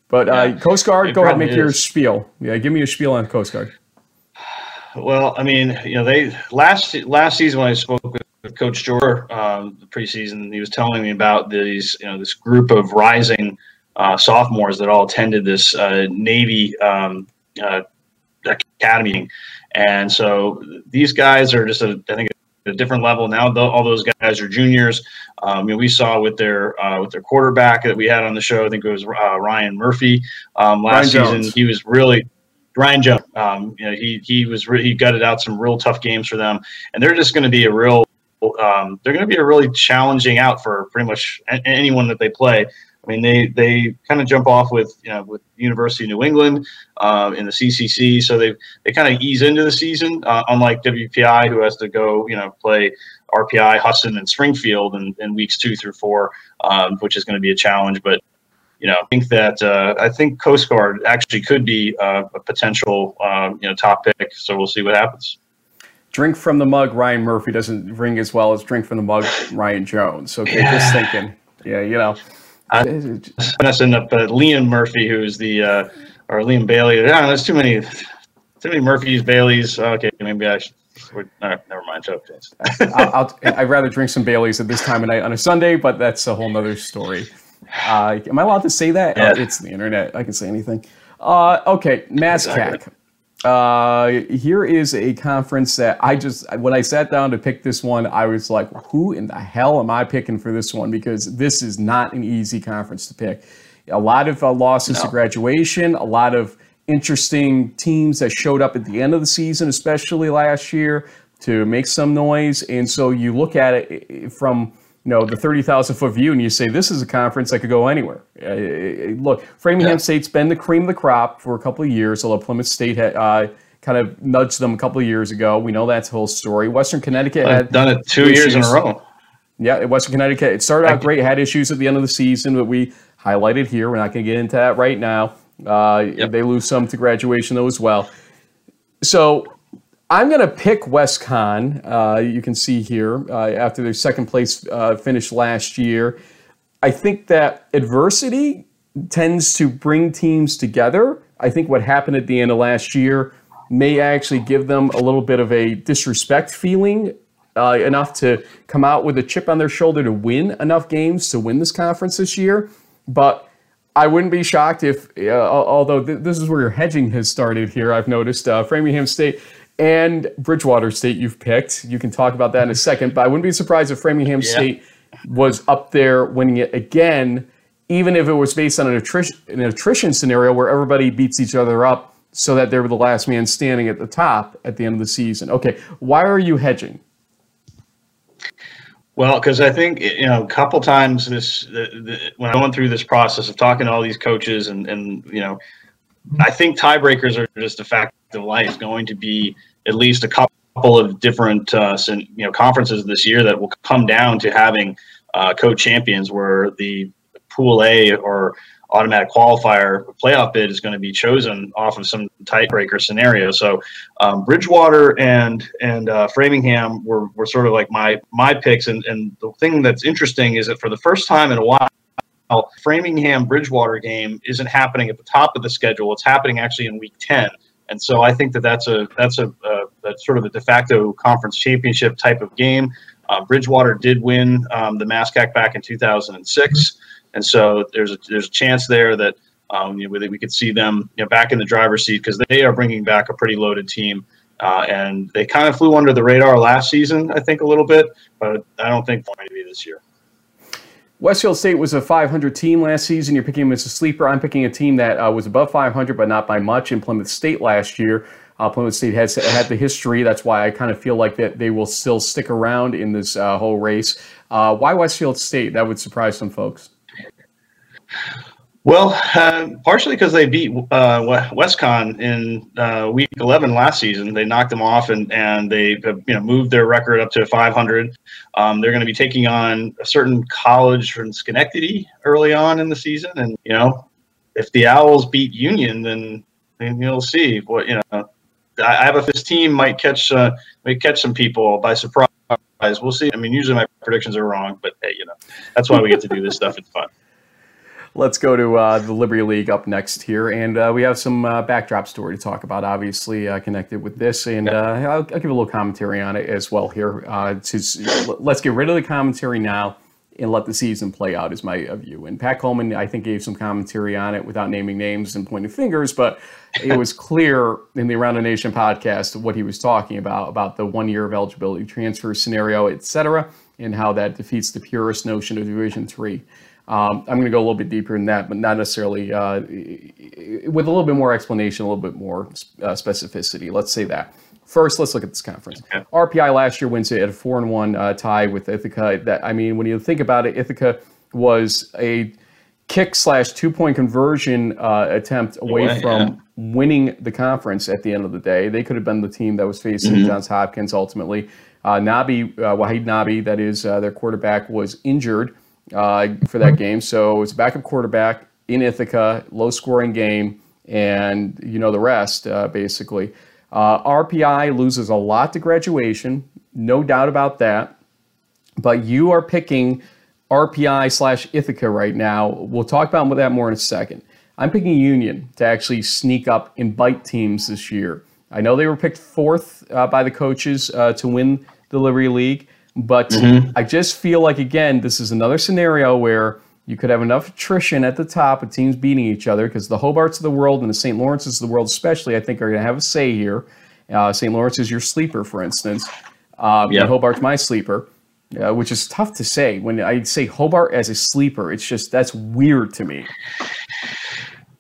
But uh. Coast Guard, it go ahead, make is. your spiel. Yeah, give me a spiel on Coast Guard. Well, I mean, you know, they last last season when I spoke with, Coach Jor um, the preseason, he was telling me about these, you know, this group of rising uh, sophomores that all attended this uh, Navy um, uh, academy. And so these guys are just, a, I think, a different level now. All those guys are juniors. Um, you know, we saw with their uh, with their quarterback that we had on the show. I think it was uh, Ryan Murphy um, last Ryan season. He was really Ryan Jones, um, you know, he he was re- he gutted out some real tough games for them, and they're just going to be a real um, they're going to be a really challenging out for pretty much anyone that they play. I mean, they they kind of jump off with you know with University of New England uh, in the CCC, so they they kind of ease into the season. Uh, unlike WPI, who has to go you know play RPI, Husson, and Springfield in, in weeks two through four, um, which is going to be a challenge. But you know, I think that uh, I think Coast Guard actually could be uh, a potential um, you know top pick. So we'll see what happens. Drink from the mug, Ryan Murphy doesn't ring as well as drink from the mug, Ryan Jones. Okay, yeah. just thinking. Yeah, you know. I'm messing up uh, Liam Murphy, who's the uh, or Liam Bailey. Yeah, there's too many, too many Murphys, Baileys. Okay, maybe I should. never mind. Joke, I'll, i would rather drink some Baileys at this time of night on a Sunday, but that's a whole nother story. Uh, am I allowed to say that? Yeah. Oh, it's the internet. I can say anything. Uh, okay, MASCAC. Exactly. Uh, here is a conference that I just, when I sat down to pick this one, I was like, who in the hell am I picking for this one? Because this is not an easy conference to pick. A lot of uh, losses no. to graduation, a lot of interesting teams that showed up at the end of the season, especially last year, to make some noise. And so you look at it from, you know the 30,000 foot view and you say this is a conference that could go anywhere. Uh, look, Framingham yeah. State's been the cream of the crop for a couple of years, although Plymouth State had uh, kind of nudged them a couple of years ago. We know that's the whole story. Western Connecticut I've had done it two issues. years in a row. Yeah, Western Connecticut. It started out great, had issues at the end of the season, but we highlighted here. We're not going to get into that right now. Uh, yep. They lose some to graduation though as well. So I'm going to pick WestConn. Uh, you can see here uh, after their second place uh, finish last year. I think that adversity tends to bring teams together. I think what happened at the end of last year may actually give them a little bit of a disrespect feeling, uh, enough to come out with a chip on their shoulder to win enough games to win this conference this year. But I wouldn't be shocked if, uh, although th- this is where your hedging has started here, I've noticed uh, Framingham State and Bridgewater State you've picked. You can talk about that in a second, but I wouldn't be surprised if Framingham yeah. State was up there winning it again, even if it was based on an attrition, an attrition scenario where everybody beats each other up so that they were the last man standing at the top at the end of the season. Okay, why are you hedging? Well, because I think you know a couple times this the, the, when I'm going through this process of talking to all these coaches and and you know, I think tiebreakers are just a fact of life. Going to be at least a couple of different uh, you know conferences this year that will come down to having uh, co-champions where the pool A or automatic qualifier playoff bid is going to be chosen off of some tiebreaker scenario. So um, Bridgewater and and uh, Framingham were, were sort of like my my picks. And, and the thing that's interesting is that for the first time in a while, Framingham Bridgewater game isn't happening at the top of the schedule. It's happening actually in week 10. And so I think that that's a that's a, a that's sort of a de facto conference championship type of game. Uh, Bridgewater did win um, the MASCAC back in 2006, and so there's a, there's a chance there that um, you know, we could see them you know, back in the driver's seat because they are bringing back a pretty loaded team. Uh, and they kind of flew under the radar last season, I think, a little bit, but I don't think they're going to be this year. Westfield State was a 500 team last season. You're picking them as a sleeper. I'm picking a team that uh, was above 500, but not by much in Plymouth State last year. Uh, Plymouth State has had the history. That's why I kind of feel like that they will still stick around in this uh, whole race. Uh, why Westfield State? That would surprise some folks. Well, uh, partially because they beat uh, WestConn in uh, week 11 last season. They knocked them off and, and they you know, moved their record up to 500. Um, they're going to be taking on a certain college from Schenectady early on in the season. And, you know, if the Owls beat Union, then, then you'll see what, you know, I have a this team might catch uh, might catch some people by surprise. We'll see. I mean, usually my predictions are wrong, but hey, you know, that's why we get to do this stuff. It's fun. Let's go to uh, the Liberty League up next here, and uh, we have some uh, backdrop story to talk about, obviously uh, connected with this, and uh, I'll, I'll, give a little commentary on it as well here. Uh, to, let's get rid of the commentary now and let the season play out, is my view. And Pat Coleman, I think, gave some commentary on it without naming names and pointing fingers, but it was clear in the Around the Nation podcast what he was talking about about the one year of eligibility transfer scenario, et cetera. and how that defeats the purest notion of Division Three. Um, I'm going to go a little bit deeper than that, but not necessarily uh, with a little bit more explanation, a little bit more uh, specificity. Let's say that. First, let's look at this conference. Okay. RPI last year wins it at a four and one uh, tie with Ithaca. That I mean, when you think about it, Ithaca was a kick slash two point conversion uh, attempt away from yeah. winning the conference at the end of the day. They could have been the team that was facing mm-hmm. Johns Hopkins ultimately. Uh, Nabi, uh, Wahid Nabi, that is uh, their quarterback, was injured uh, for that game. So it's a backup quarterback in Ithaca, low scoring game, and you know the rest, uh, basically. Uh, RPI loses a lot to graduation, no doubt about that. But you are picking RPI slash Ithaca right now. We'll talk about that more in a second. I'm picking Union to actually sneak up and bite teams this year. I know they were picked fourth uh, by the coaches uh, to win the Liberty League, but mm-hmm. I just feel like, again, this is another scenario where you could have enough attrition at the top of teams beating each other because the Hobarts of the world and the St. Lawrences of the world, especially, I think, are going to have a say here. Uh, St. Lawrence is your sleeper, for instance. Uh, yep. Hobart's my sleeper, uh, which is tough to say. When I say Hobart as a sleeper, it's just that's weird to me.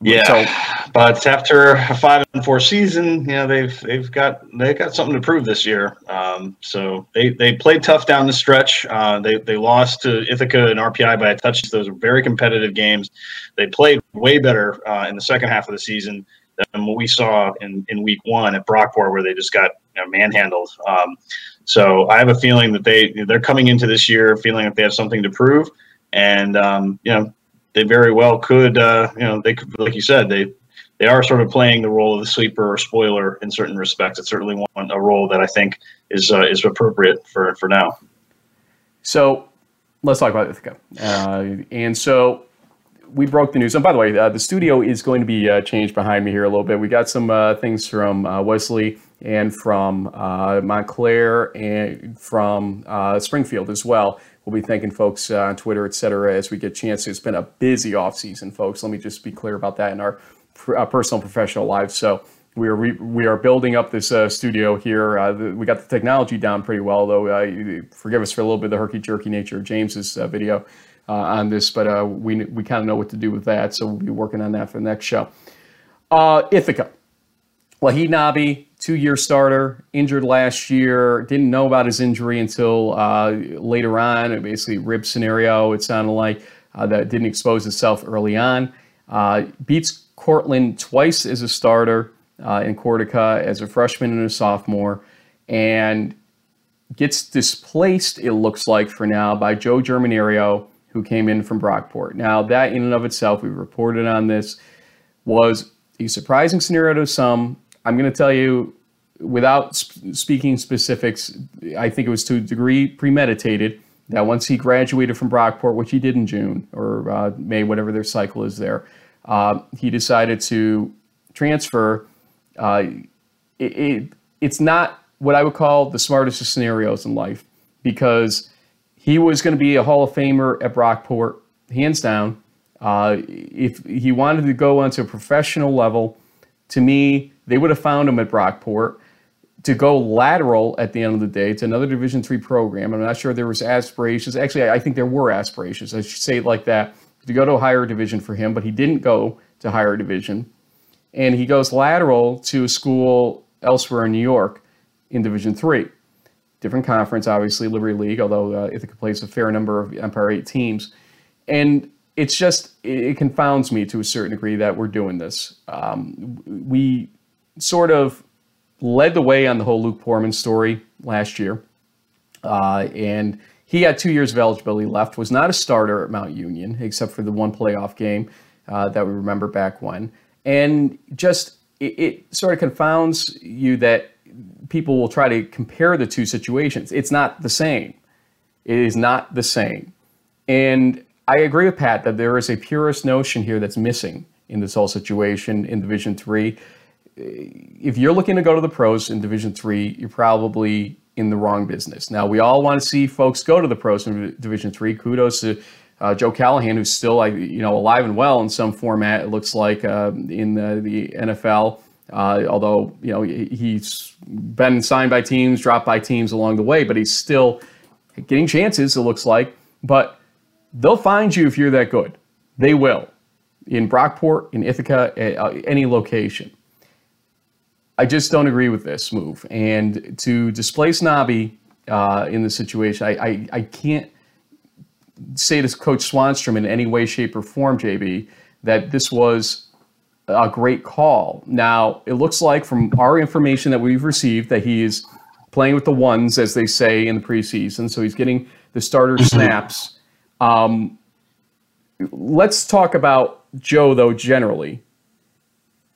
Yeah, so, but after a five and four season, you know they've they've got they've got something to prove this year. Um, so they they played tough down the stretch. Uh, they they lost to Ithaca and RPI by a touch. Those were very competitive games. They played way better uh, in the second half of the season than what we saw in, in week one at Brockport, where they just got you know, manhandled. Um, so I have a feeling that they they're coming into this year feeling that they have something to prove, and um, you know they very well could, uh, you know, they could, like you said, they they are sort of playing the role of the sleeper or spoiler in certain respects. It's certainly one a role that I think is uh, is appropriate for for now. So let's talk about Ithaca. Uh, and so we broke the news. And by the way, uh, the studio is going to be uh, changed behind me here a little bit. We got some uh, things from uh, Wesley and from uh, Montclair and from Springfield as well. We'll be thanking folks uh, on Twitter, et cetera, as we get a chance. It's been a busy off season, folks. Let me just be clear about that in our uh, personal professional lives. So we are re- we are building up this uh, studio here. Uh, the, we got the technology down pretty well, though. Uh, forgive us for a little bit of the herky jerky nature of James's uh, video on this, but we we kind of know what to do with that. So we'll be working on that for the next show. Ithaca, Wahid Nabi, two-year starter, injured last year. Didn't know about his injury until uh, later on. Basically, rib scenario. It sounded like uh, that didn't expose itself early on. Uh, beats Cortland twice as a starter uh, in Cortaca as a freshman and a sophomore, and gets displaced. It looks like for now by Joe Germinerio, who came in from Brockport. Now that in and of itself, we reported on this, was a surprising scenario to some I'm going to tell you, without sp- speaking specifics, I think it was to a degree premeditated that once he graduated from Brockport, which he did in June or uh, May, whatever their cycle is there, uh, he decided to transfer. Uh, it, it, it's not what I would call the smartest of scenarios in life because he was going to be a Hall of Famer at Brockport, hands down. Uh, if he wanted to go onto a professional level, to me, they would have found him at Brockport to go lateral at the end of the day to another Division three program. I'm not sure there was aspirations. Actually, I think there were aspirations. I should say it like that to go to a higher division for him, but he didn't go to higher division, and he goes lateral to a school elsewhere in New York in Division three, different conference, obviously Liberty League, although uh, Ithaca plays a fair number of Empire Eight teams, and it's just it confounds me to a certain degree that we're doing this. Um, we sort of led the way on the whole Luke Poorman story last year. Uh, and he had two years of eligibility left, was not a starter at Mount Union, except for the one playoff game uh, that we remember back when. And just it, it, sort of confounds you that people will try to compare the two situations. It's not the same. It is not the same. And I agree with Pat that there is a purist notion here that's missing in this whole situation in Division Three if you're looking to go to the pros in Division Three, you're probably in the wrong business. Now, we all want to see folks go to the pros in Division Three. Kudos to uh, Joe Callahan, who's still, you know, alive and well in some format. It looks like uh, in the, the NFL. Uh, although you know he's been signed by teams, dropped by teams along the way, but he's still getting chances, it looks like, but they'll find you if you're that good. They will. In Brockport, in Ithaca, uh, any location. I just don't agree with this move. And to displace Nabi uh, in the situation, I, I, I can't say to Coach Swanstrom in any way, shape, or form, JB, that this was a great call. Now, it looks like from our information that we've received that he is playing with the ones, as they say in the preseason. So he's getting the starter mm-hmm. snaps. Um, let's talk about Joe, though, generally.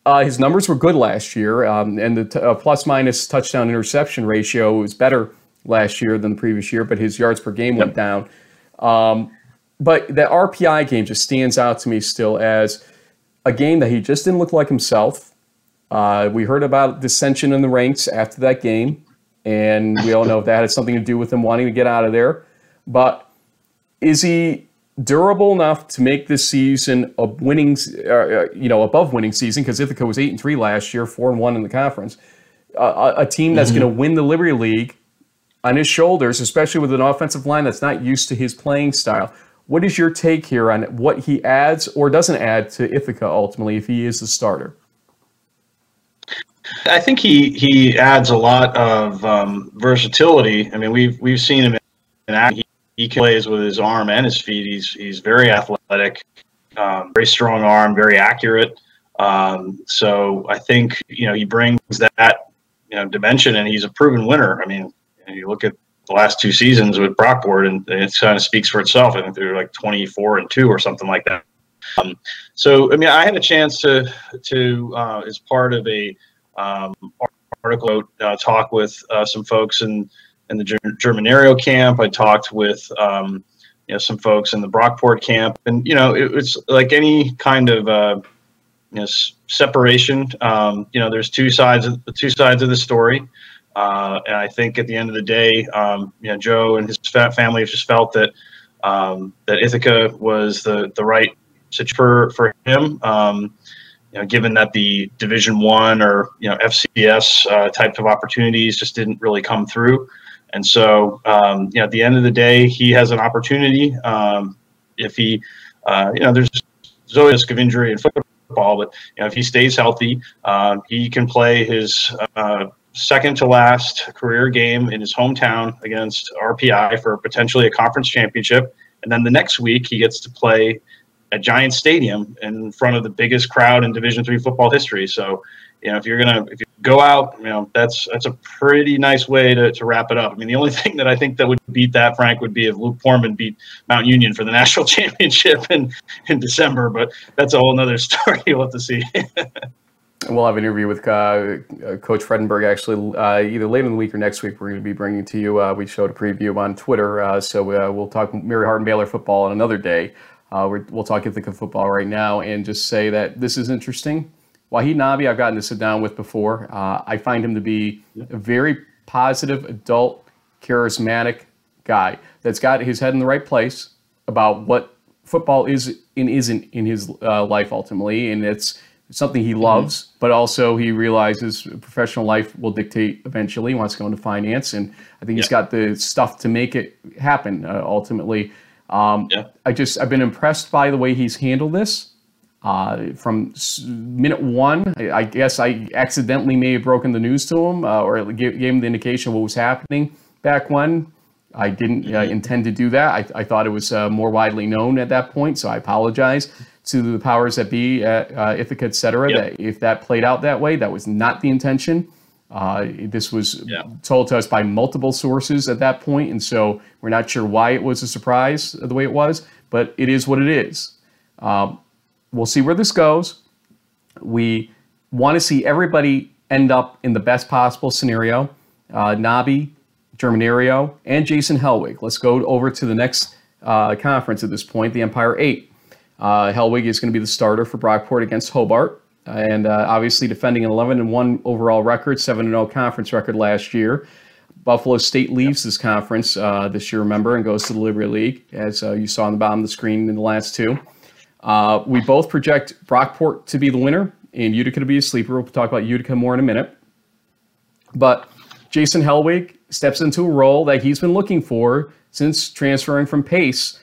Uh, his numbers were good last year, um, and the t- uh, plus minus touchdown interception ratio was better last year than the previous year, but his yards per game yep. went down. Um, but the RPI game just stands out to me still as a game that he just didn't look like himself. Uh, we heard about dissension in the ranks after that game, and we all know if that had something to do with him wanting to get out of there. But is he durable enough to make this season a winning, uh, uh you know, above winning season? Because Ithaca was eight and three last year, four and one in the conference. Uh, a, a, team that's mm-hmm. going to win the Liberty League on his shoulders, especially with an offensive line that's not used to his playing style. What is your take here on what he adds or doesn't add to Ithaca ultimately if he is the starter? I think he he adds a lot of um, versatility. I mean, we've we've seen him in action. He, plays with his arm and his feet. He's he's very athletic, um, very strong arm, very accurate. Um, so I think you know he brings that you know dimension, and he's a proven winner. I mean, you look at the last two seasons with Brockport, and it kind of speaks for itself. I think they're like 24 and two or something like that. Um, so, I mean, I had a chance to to uh, as part of a um, article uh, talk with uh, some folks in in the Germinerio camp. I talked with um, you know some folks in the Brockport camp, and you know it, it's like any kind of uh, you know separation. Um, you know, there's two sides of the two sides of the story. Uh, and I think at the end of the day, um, you know, Joe and his family have just felt that um, that Ithaca was the the right situation for for him. Um, you know, given that the Division One or you know FCS uh, type of opportunities just didn't really come through, and so um, you know, at the end of the day, he has an opportunity. Um, if he, uh, you know, there's, always risk of injury in football, but you know, if he stays healthy, uh, he can play his uh, second to last career game in his hometown against RPI for potentially a conference championship. And then the next week, he gets to play at Giant Stadium in front of the biggest crowd in Division three football history. So, you know, if you're gonna if you go out, you know, that's that's a pretty nice way to, to wrap it up. I mean, the only (laughs) thing that I think that would beat that, Frank, would be if Luke Poorman beat Mount Union for the (laughs) national championship in in December. But that's a whole other (laughs) story. You'll have to see. We'll have an interview with uh, uh, Coach Fredenburg actually uh, either later in the week or next week. We're going to be bringing to you. Uh, we showed a preview on Twitter, uh, so uh, we'll talk Mary Hardin-Baylor football on another day. we will talk Ithaca football right now and just say that this is interesting. Wahid Nabi, I've gotten to sit down with before. I find him to be a very positive, adult, charismatic guy that's got his head in the right place about what football is and isn't in his life ultimately, and it's something he loves, mm-hmm. but also he realizes professional life will dictate eventually. He wants to go into finance, and I think yeah. he's got the stuff to make it happen uh, ultimately. Um, yeah. I just I've been impressed by the way he's handled this. Uh, from minute one, I, I, guess I accidentally may have broken the news to him, uh, or gave, gave, him the indication of what was happening back when. I didn't uh, mm-hmm. intend to do that. I, I thought it was uh, more widely known at that point, so I apologize to the powers that be at uh, Ithaca, et cetera, yep. that if that played out that way, that was not the intention. Uh, this was yeah. told to us by multiple sources at that point, and so we're not sure why it was a surprise the way it was, but it is what it is. Um, we'll see where this goes. We want to see everybody end up in the best possible scenario. Uh, Nabi, Germinerio, and Jason Hellwig. Let's go over to the next uh, conference at this point, the Empire 8. Uh, Hellwig is going to be the starter for Brockport against Hobart, and uh, obviously defending an 11 and 1 overall record, 7 and 0 conference record last year. Buffalo State leaves this conference uh, this year, remember, and goes to the Liberty League, as uh, you saw on the bottom of the screen in the last two. Uh, we both project Brockport to be the winner and Utica to be a sleeper. We'll talk about Utica more in a minute. But Jason Hellwig steps into a role that he's been looking for since transferring from Pace.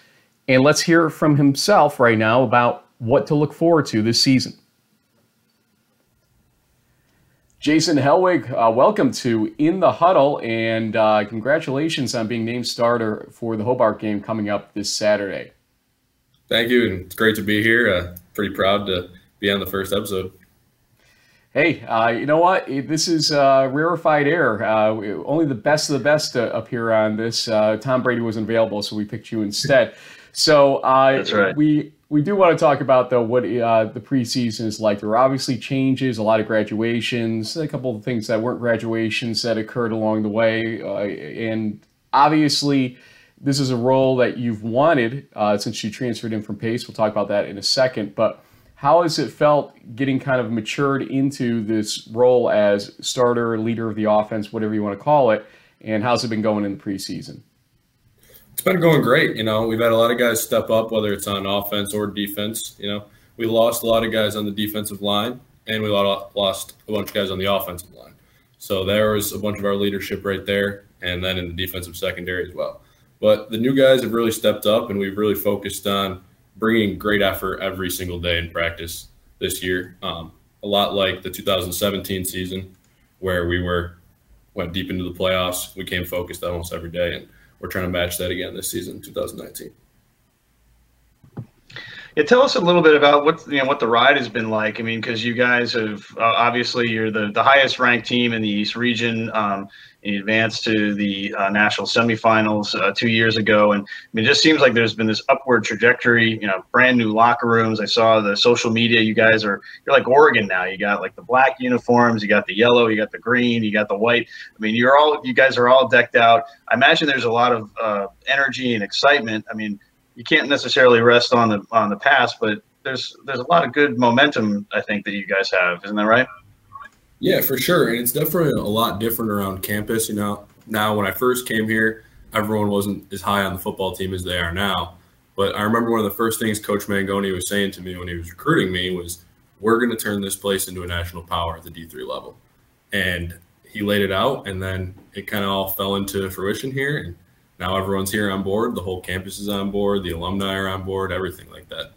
And let's hear from himself right now about what to look forward to this season. Jason Hellwig, uh, welcome to In the Huddle, and uh, congratulations on being named starter for the Hobart game coming up this Saturday. Thank you, and it's great to be here. Uh, pretty proud to be on the first episode. Hey, uh, you know what? This is uh, rarefied air. Uh, only the best of the best appear on this. Tom Brady wasn't available, so we picked you instead. So That's right. we we do want to talk about though what uh, the preseason is like. There are obviously changes, a lot of graduations, a couple of things that weren't graduations that occurred along the way, uh, and obviously this is a role that you've wanted uh, since you transferred in from Pace. We'll talk about that in a second, but. How has it felt getting kind of matured into this role as starter, leader of the offense, whatever you want to call it? And how's it been going in the preseason? It's been going great. You know, we've had a lot of guys step up, whether it's on offense or defense. You know, we lost a lot of guys on the defensive line, and we lost a bunch of guys on the offensive line. So there was a bunch of our leadership right there, and then in the defensive secondary as well. But the new guys have really stepped up, and we've really focused on bringing great effort every single day in practice this year. Um, a lot like the 2017 season, where we were went deep into the playoffs. We came focused almost every day, and we're trying to match that again this season, 2019. Yeah, tell us a little bit about what you know what the ride has been like. I mean, because you guys have uh, obviously you're the the highest ranked team in the East region. Um, you advanced to the uh, national semifinals uh, two years ago, and I mean, it just seems like there's been this upward trajectory. You know, brand new locker rooms. I saw the social media. You guys are you're like Oregon now. You got like the black uniforms, you got the yellow, you got the green, you got the white. I mean, you're all you guys are all decked out. I imagine there's a lot of uh, energy and excitement. I mean you can't necessarily rest on the on the past, but there's there's a lot of good momentum I think that you guys have, isn't that right? Yeah, for sure, and it's definitely a lot different around campus. You know, now when I first came here, everyone wasn't as high on the football team as they are now. But I remember one of the first things Coach Mangone was saying to me when he was recruiting me was, "We're going to turn this place into a national power at the D three level," and he laid it out, and then it kind of all fell into fruition here. And now everyone's here on board. The whole campus is on board. The alumni are on board. Everything like that.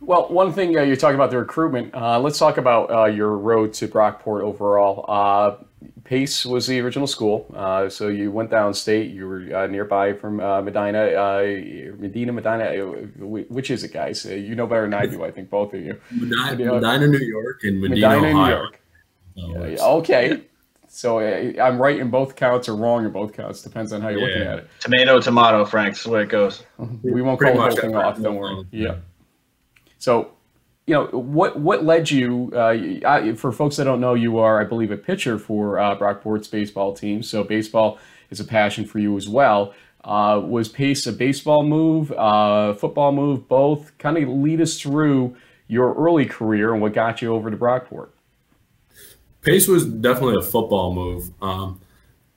Well, one thing uh, you're talking about the recruitment. Uh, let's talk about uh, your road to Brockport overall. Uh, Pace was the original school, uh, so you went downstate. You were uh, nearby from Medina, Medina, Medina. Which is it, guys? you know better than I do. I think both of you. Medina, Medina New York, and Medina, Medina Ohio. New York. okay. So uh, I'm right in both counts or wrong in both counts. Depends on how you're yeah. looking at it. Tomato, tomato, Frank. That's the way it goes. we won't call the whole thing off. Don't worry. Yeah. So, you know, what what led you? Uh, for folks that don't know, you are, I believe, a pitcher for uh, Brockport's baseball team. So baseball is a passion for you as well. Uh, was Pace a baseball move, uh, football move, both? Kind of lead us through your early career and what got you over to Brockport. Pace was definitely a football move. Um,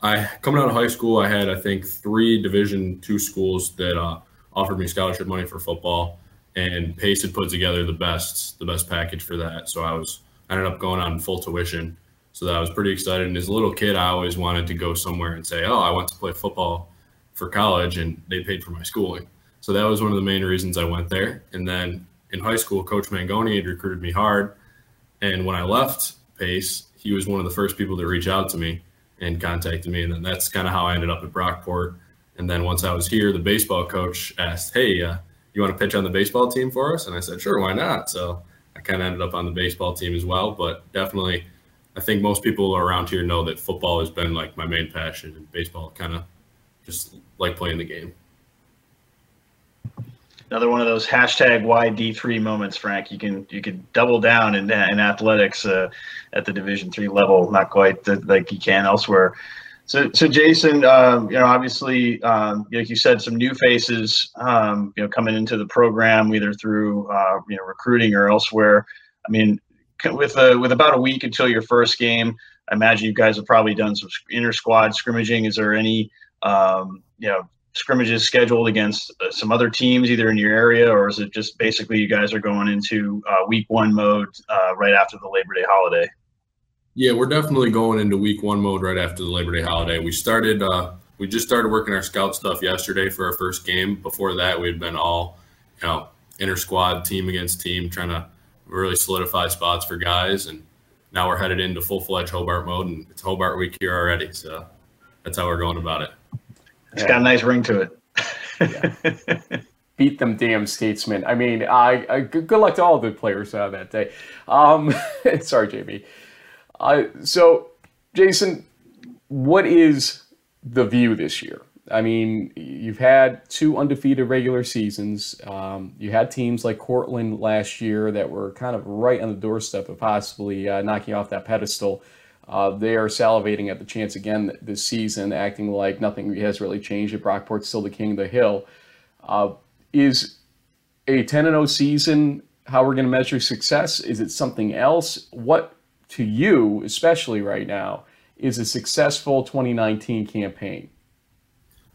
I coming out of high school, I had I think three Division two schools that uh, offered me scholarship money for football, and Pace had put together the best the best package for that. So I was I ended up going on full tuition. So that I was pretty excited. And as a little kid, I always wanted to go somewhere and say, "Oh, I went to play football for college," and they paid for my schooling. So that was one of the main reasons I went there. And then in high school, Coach Mangone had recruited me hard, and when I left Pace, he was one of the first people to reach out to me and contacted me. And then that's kind of how I ended up at Brockport. And then once I was here, the baseball coach asked, Hey, uh, you want to pitch on the baseball team for us? And I said, Sure, why not? So I kind of ended up on the baseball team as well. But definitely, I think most people around here know that football has been like my main passion, and baseball kind of just like playing the game another one of those hashtag YD3 moments, Frank. You can you can double down in in athletics uh, at the Division three level, not quite the, like you can elsewhere. So, so Jason, um, you know, obviously, um, like you said, some new faces, um, you know, coming into the program either through uh, you know recruiting or elsewhere. I mean, with a, with about a week until your first game, I imagine you guys have probably done some inter squad scrimmaging. Is there any um, you know scrimmages scheduled against uh, some other teams either in your area or is it just basically you guys are going into uh, week one mode uh, right after the labor day holiday Yeah, we're definitely going into week one mode right after the Labor Day holiday. We started, uh, we just started working our scout stuff yesterday for our first game. Before that, we'd been all, you know, inter squad, team against team, trying to really solidify spots for guys. And now we're headed into full fledged Hobart mode, and it's Hobart week here already. So that's how we're going about it. It's got a nice ring to it. Yeah. (laughs) Beat them, damn statesmen. I mean, I, I good luck to all the players uh, that day. Um, (laughs) sorry, JB. So, Jason, what is the view this year? I mean, you've had two undefeated regular seasons. Um, you had teams like Cortland last year that were kind of right on the doorstep of possibly uh, knocking off that pedestal. Uh, they are salivating at the chance again this season, acting like nothing has really changed. At Brockport's still the king of the hill. Uh, is a 10 0 season how we're going to measure success? Is it something else? What to you, especially right now, is a successful 2019 campaign?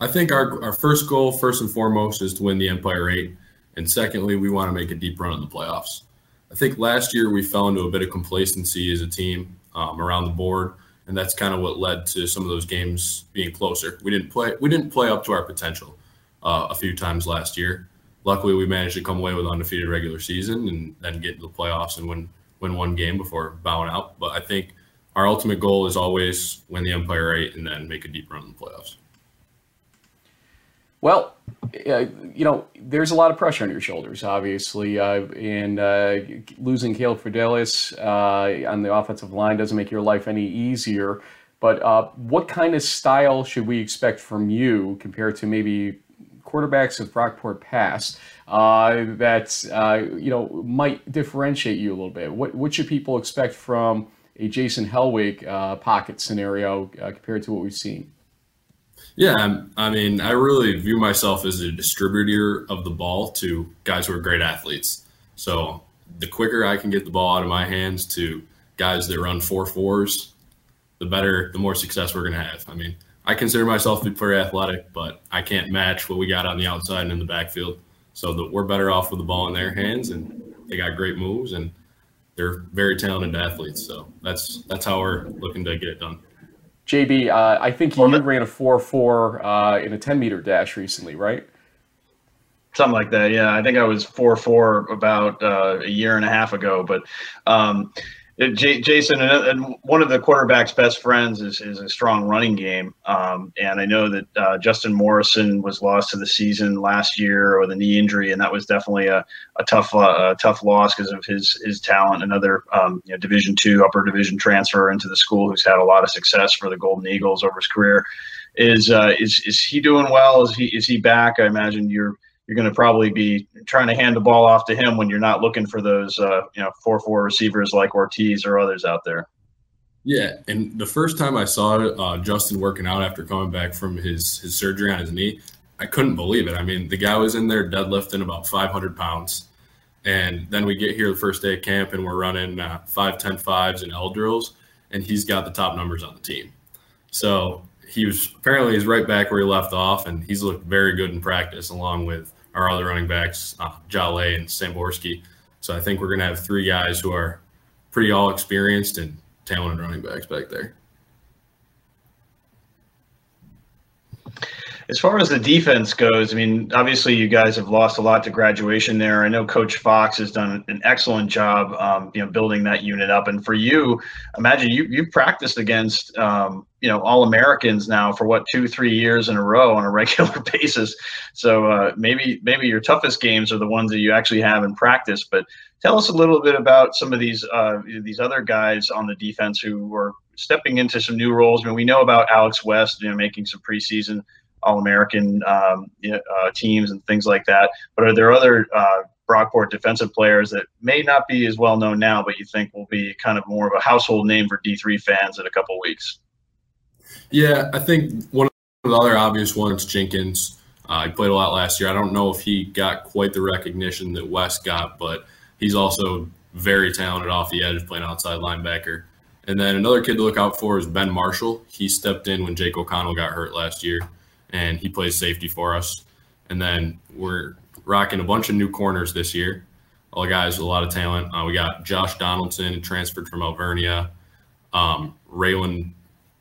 I think our, our first goal, first and foremost, is to win the Empire 8. And secondly, we want to make a deep run in the playoffs. I think last year we fell into a bit of complacency as a team um, around the board, and that's kind of what led to some of those games being closer. We didn't play we didn't play up to our potential uh, a few times last year. Luckily, we managed to come away with undefeated regular season and then get to the playoffs and win win one game before bowing out. But I think our ultimate goal is always win the Empire 8 and then make a deep run in the playoffs. Well, uh, you know, there's a lot of pressure on your shoulders, obviously, uh, and uh, losing Caleb Fidelis uh, on the offensive line doesn't make your life any easier. But uh, what kind of style should we expect from you compared to maybe quarterbacks of Brockport past uh, that uh, you know might differentiate you a little bit? What what should people expect from a Jason Hellwig uh, pocket scenario uh, compared to what we've seen? Yeah, I mean, I really view myself as a distributor of the ball to guys who are great athletes. So the quicker I can get the ball out of my hands to guys that run four fours, the better, the more success we're going to have. I mean, I consider myself to be pretty athletic, but I can't match what we got on the outside and in the backfield. So that we're better off with the ball in their hands, and they got great moves, and they're very talented athletes. So that's that's how we're looking to get it done. JB, uh, I think you ran a 4 4 uh, in a 10 meter dash recently, right? Something like that. Yeah. I think I was 4 4 about uh, a year and a half ago. But um, J- Jason, and one of the quarterback's best friends is, is a strong running game. Um, and I know that uh, Justin Morrison was lost to the season last year with a knee injury, and that was definitely a, a tough uh, a tough loss because of his his talent. Another um, you know, Division two, upper division transfer into the school who's had a lot of success for the Golden Eagles over his career. Is uh, is is he doing well? Is he is he back? I imagine you're you're going to probably be trying to hand the ball off to him when you're not looking for those uh, you know four four receivers like Ortiz or others out there. Yeah, and the first time I saw uh, Justin working out after coming back from his his surgery on his knee, I couldn't believe it. I mean, the guy was in there deadlifting about 500 pounds, and then we get here the first day of camp and we're running uh, five ten fives and L drills, and he's got the top numbers on the team. So he was apparently he's right back where he left off, and he's looked very good in practice, along with our other running backs, uh, Jale and Samborski. So I think we're going to have three guys who are pretty all experienced and talented running backs back there. As far as the defense goes, I mean, obviously you guys have lost a lot to graduation there. I know Coach Fox has done an excellent job, um, you know, building that unit up. And for you, imagine you you've practiced against, um, you know, all Americans now for what two, three years in a row on a (laughs) regular basis. So uh, maybe maybe your toughest games are the ones that you actually have in practice. But tell us a little bit about some of these uh, these other guys on the defense who are stepping into some new roles. I mean, we know about Alex West, you know, making some preseason all American um, uh, teams and things like that. But are there other uh, Brockport defensive players that may not be as well known now, but you think will be kind of more of a household name for D3 fans in a couple weeks? Yeah, I think one of the other obvious ones, Jenkins. Uh, he played a lot last year. I don't know if he got quite the recognition that West got, but he's also very talented off the edge, playing outside linebacker. And then another kid to look out for is Ben Marshall. He stepped in when Jake O'Connell got hurt last year and he plays safety for us. And then we're rocking a bunch of new corners this year. All guys with a lot of talent. Uh, we got Josh Donaldson, transferred from Alvernia. Um, Raylan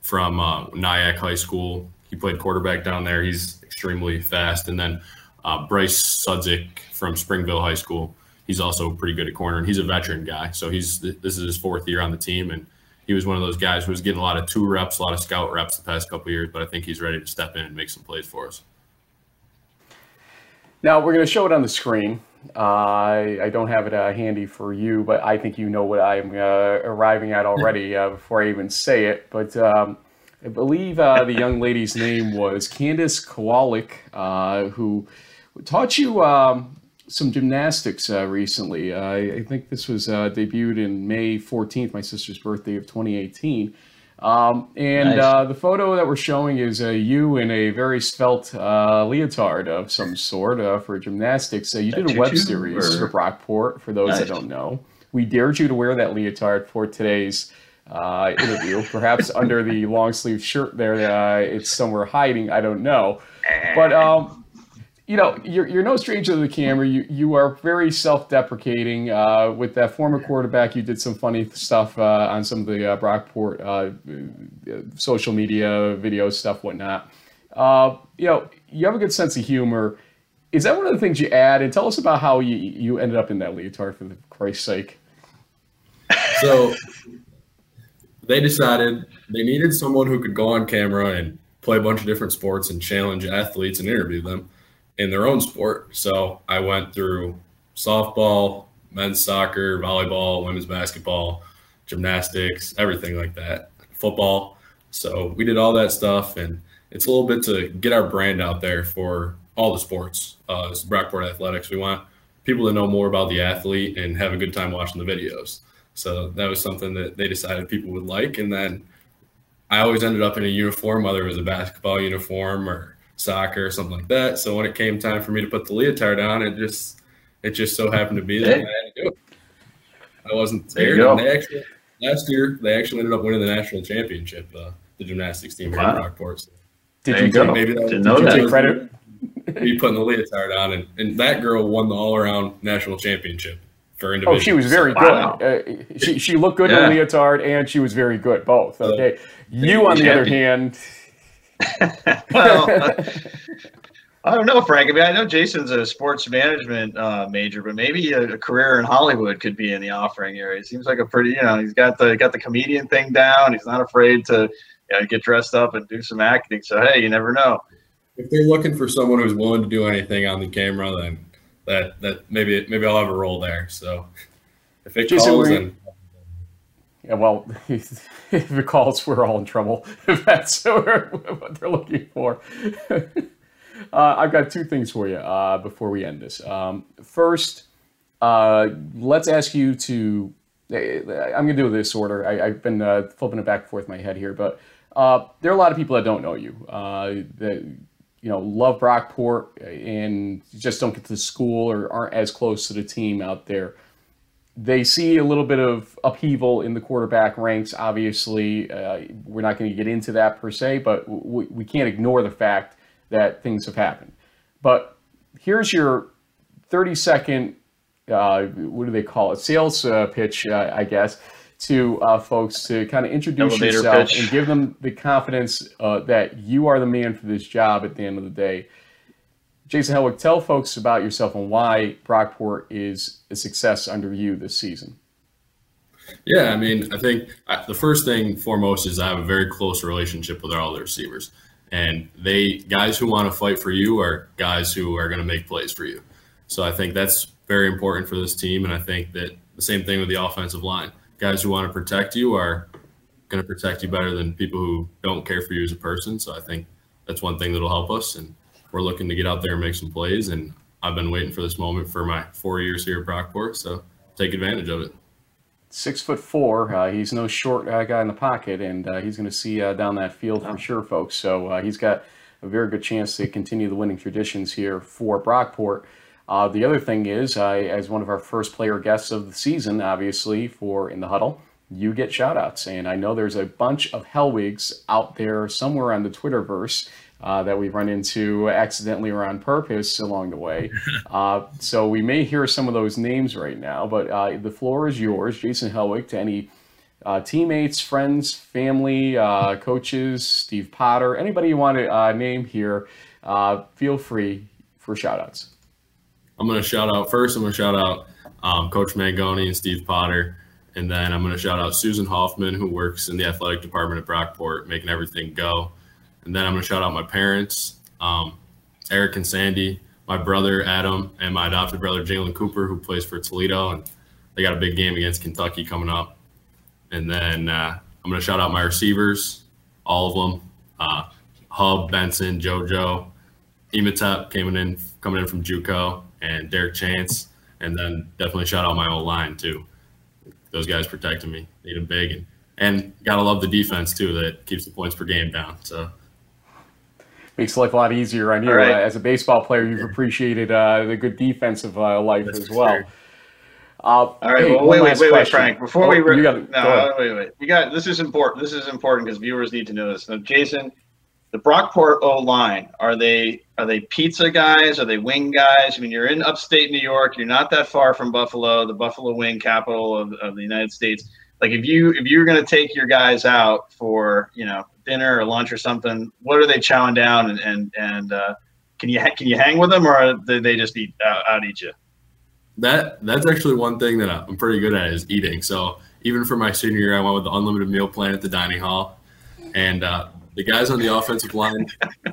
from uh, Nyack High School, he played quarterback down there. He's extremely fast. And then uh, Bryce Sudzik from Springville High School, he's also pretty good at corner, and he's a veteran guy. So he's this is his fourth year on the team, and he was one of those guys who was getting a lot of two reps, a lot of scout reps the past couple years. But I think he's ready to step in and make some plays for us. Now we're going to show it on the screen. Uh, I, I, don't have it uh, handy for you, but I think you know what I'm uh, arriving at already (laughs) uh, before I even say it. But um, I believe uh, the young lady's name was Candice Kowalik, uh, who taught you um, some gymnastics recently. I think this was debuted in May 14th, my sister's birthday of 2018. Um, and nice. uh, the photo that we're showing is uh, you in a very svelte uh, leotard of some sort uh, for gymnastics. you did a web series or... for Brockport, for those nice. that don't know. We dared you to wear that leotard for today's uh, interview, perhaps under the long sleeve shirt there. Uh, it's somewhere hiding. I don't know. But um, you know, you're, you're no stranger to the camera. You you are very self-deprecating. Uh, with that former quarterback, you did some funny stuff uh, on some of the uh, Brockport uh, social media video stuff, whatnot. Uh, you know, you have a good sense of humor. Is that one of the things you add? And tell us about how you you ended up in that leotard, for Christ's sake. So they decided they needed someone who could go on camera and play a bunch of different sports and challenge athletes and interview them in their own sport. So I went through softball, men's soccer, volleyball, women's basketball, gymnastics, everything like that, football. So we did all that stuff, and it's a little bit to get our brand out there for all the sports. Uh, it's Brockport Athletics. We want people to know more about the athlete and have a good time watching the videos. So that was something that they decided people would like. And then I always ended up in a uniform, whether it was a basketball uniform or soccer or something like that. So when it came time for me to put the leotard on, it just it just so happened to be that I had to do it. I wasn't scared. They actually last year they actually ended up winning the national championship, uh, the gymnastics team wow. in Brockport. So did you, go? Maybe that Didn't know that. credit. Me putting the leotard on, and, and that girl won the all-around national championship for individual. Oh, she was very wow. good. Uh, she she looked good yeah. in the leotard, and she was very good both. Okay, you on the other hand (laughs) well, I don't know, Frank. I mean, I know Jason's a sports management uh, major, but maybe a, a, career in Hollywood could be in the offering area. He seems like a pretty, you know, he's got the got the comedian thing down. He's not afraid to you know, get dressed up and do some acting. So hey, you never know. If they're looking for someone who's willing to do anything on the camera, then that that maybe maybe I'll have a role there. So if it Jason, calls, then yeah, well, (laughs) if it calls, we're all in trouble. (laughs) If that's (laughs) what they're looking for. uh, I've got two things for you uh, before we end this. Um, first, uh, let's ask you to. Eh, I'm going to do this order. I, have been uh, flipping it back and forth in my head here, but uh, there are a lot of people that don't know you. Uh, that you know love Brockport and just don't get to school or aren't as close to the team out there they see a little bit of upheaval in the quarterback ranks. Obviously, uh, we're not going to get into that per se, but we, we can't ignore the fact that things have happened. But here's your 30 second, uh, what do they call it? Sales uh, pitch, uh, I guess, to uh, folks to kind of introduce Elevator yourself pitch. and give them the confidence uh, that you are the man for this job at the end of the day. Jason Hellwig, tell folks about yourself and why Brockport is a success under you this season. Yeah, I mean, I think uh, the first thing foremost is I have a very close relationship with all the receivers. And they guys who want to fight for you are guys who are going to make plays for you. So I think that's very important for this team. And I think that the same thing with the offensive line. Guys who want to protect you are going to protect you better than people who don't care for you as a person. So I think that's one thing that'll help us. And we're looking to get out there and make some plays. And I've been waiting for this moment for my four years here at Brockport, so take advantage of it. Six foot four, uh, he's no short uh, guy in the pocket, and uh, he's going to see uh, down that field for sure, folks. So uh, he's got a very good chance to continue the winning traditions here for Brockport. Uh, the other thing is, as one of our first player guests of the season, obviously for in the huddle, you get shoutouts, and I know there's a bunch of Hellwigs out there somewhere on the Twitterverse uh, that we've run into accidentally or on purpose along the way. (laughs) Uh, so we may hear some of those names right now, but uh, the floor is yours, Jason Hellwig, to any uh, teammates, friends, family, uh, coaches, Steve Potter, anybody you want to uh, name here, uh, feel free for shout outs. I'm going to shout out first, I'm going to shout out um, Coach Mangone and Steve Potter. And then I'm going to shout out Susan Hoffman, who works in the athletic department at Brockport, making everything go. And then I'm going to shout out my parents, um, Eric and Sandy, my brother Adam, and my adopted brother Jalen Cooper, who plays for Toledo. And they got a big game against Kentucky coming up. And then uh, I'm going to shout out my receivers, all of them uh, Hub, Benson, JoJo, Ematep coming in, coming in from Juco, and Derek Chance. And then definitely shout out my old line, too those guys protecting me. Need them big and and gotta love the defense too that keeps the points per game down. So makes life a lot easier on you. Right. Uh, as a baseball player, you've appreciated uh, the good defensive uh, life That's as well. Uh, All right. Hey, well, wait, wait, wait, wait, Frank. Before oh, we re- you gotta, no, wait, wait. You got this is important. This is important because viewers need to know this. Now, Jason, the Brockport O line are they are they pizza guys? Are they wing guys? I mean, you're in upstate New York. You're not that far from Buffalo, the Buffalo wing capital of, of the United States. Like if you if you're going to take your guys out for you know dinner or lunch or something, what are they chowing down and and and uh, can you can you hang with them or do they just eat uh, out eat you? That that's actually one thing that I'm pretty good at is eating. So even for my senior year, I went with the unlimited meal plan at the dining hall, and uh, the guys on the offensive line,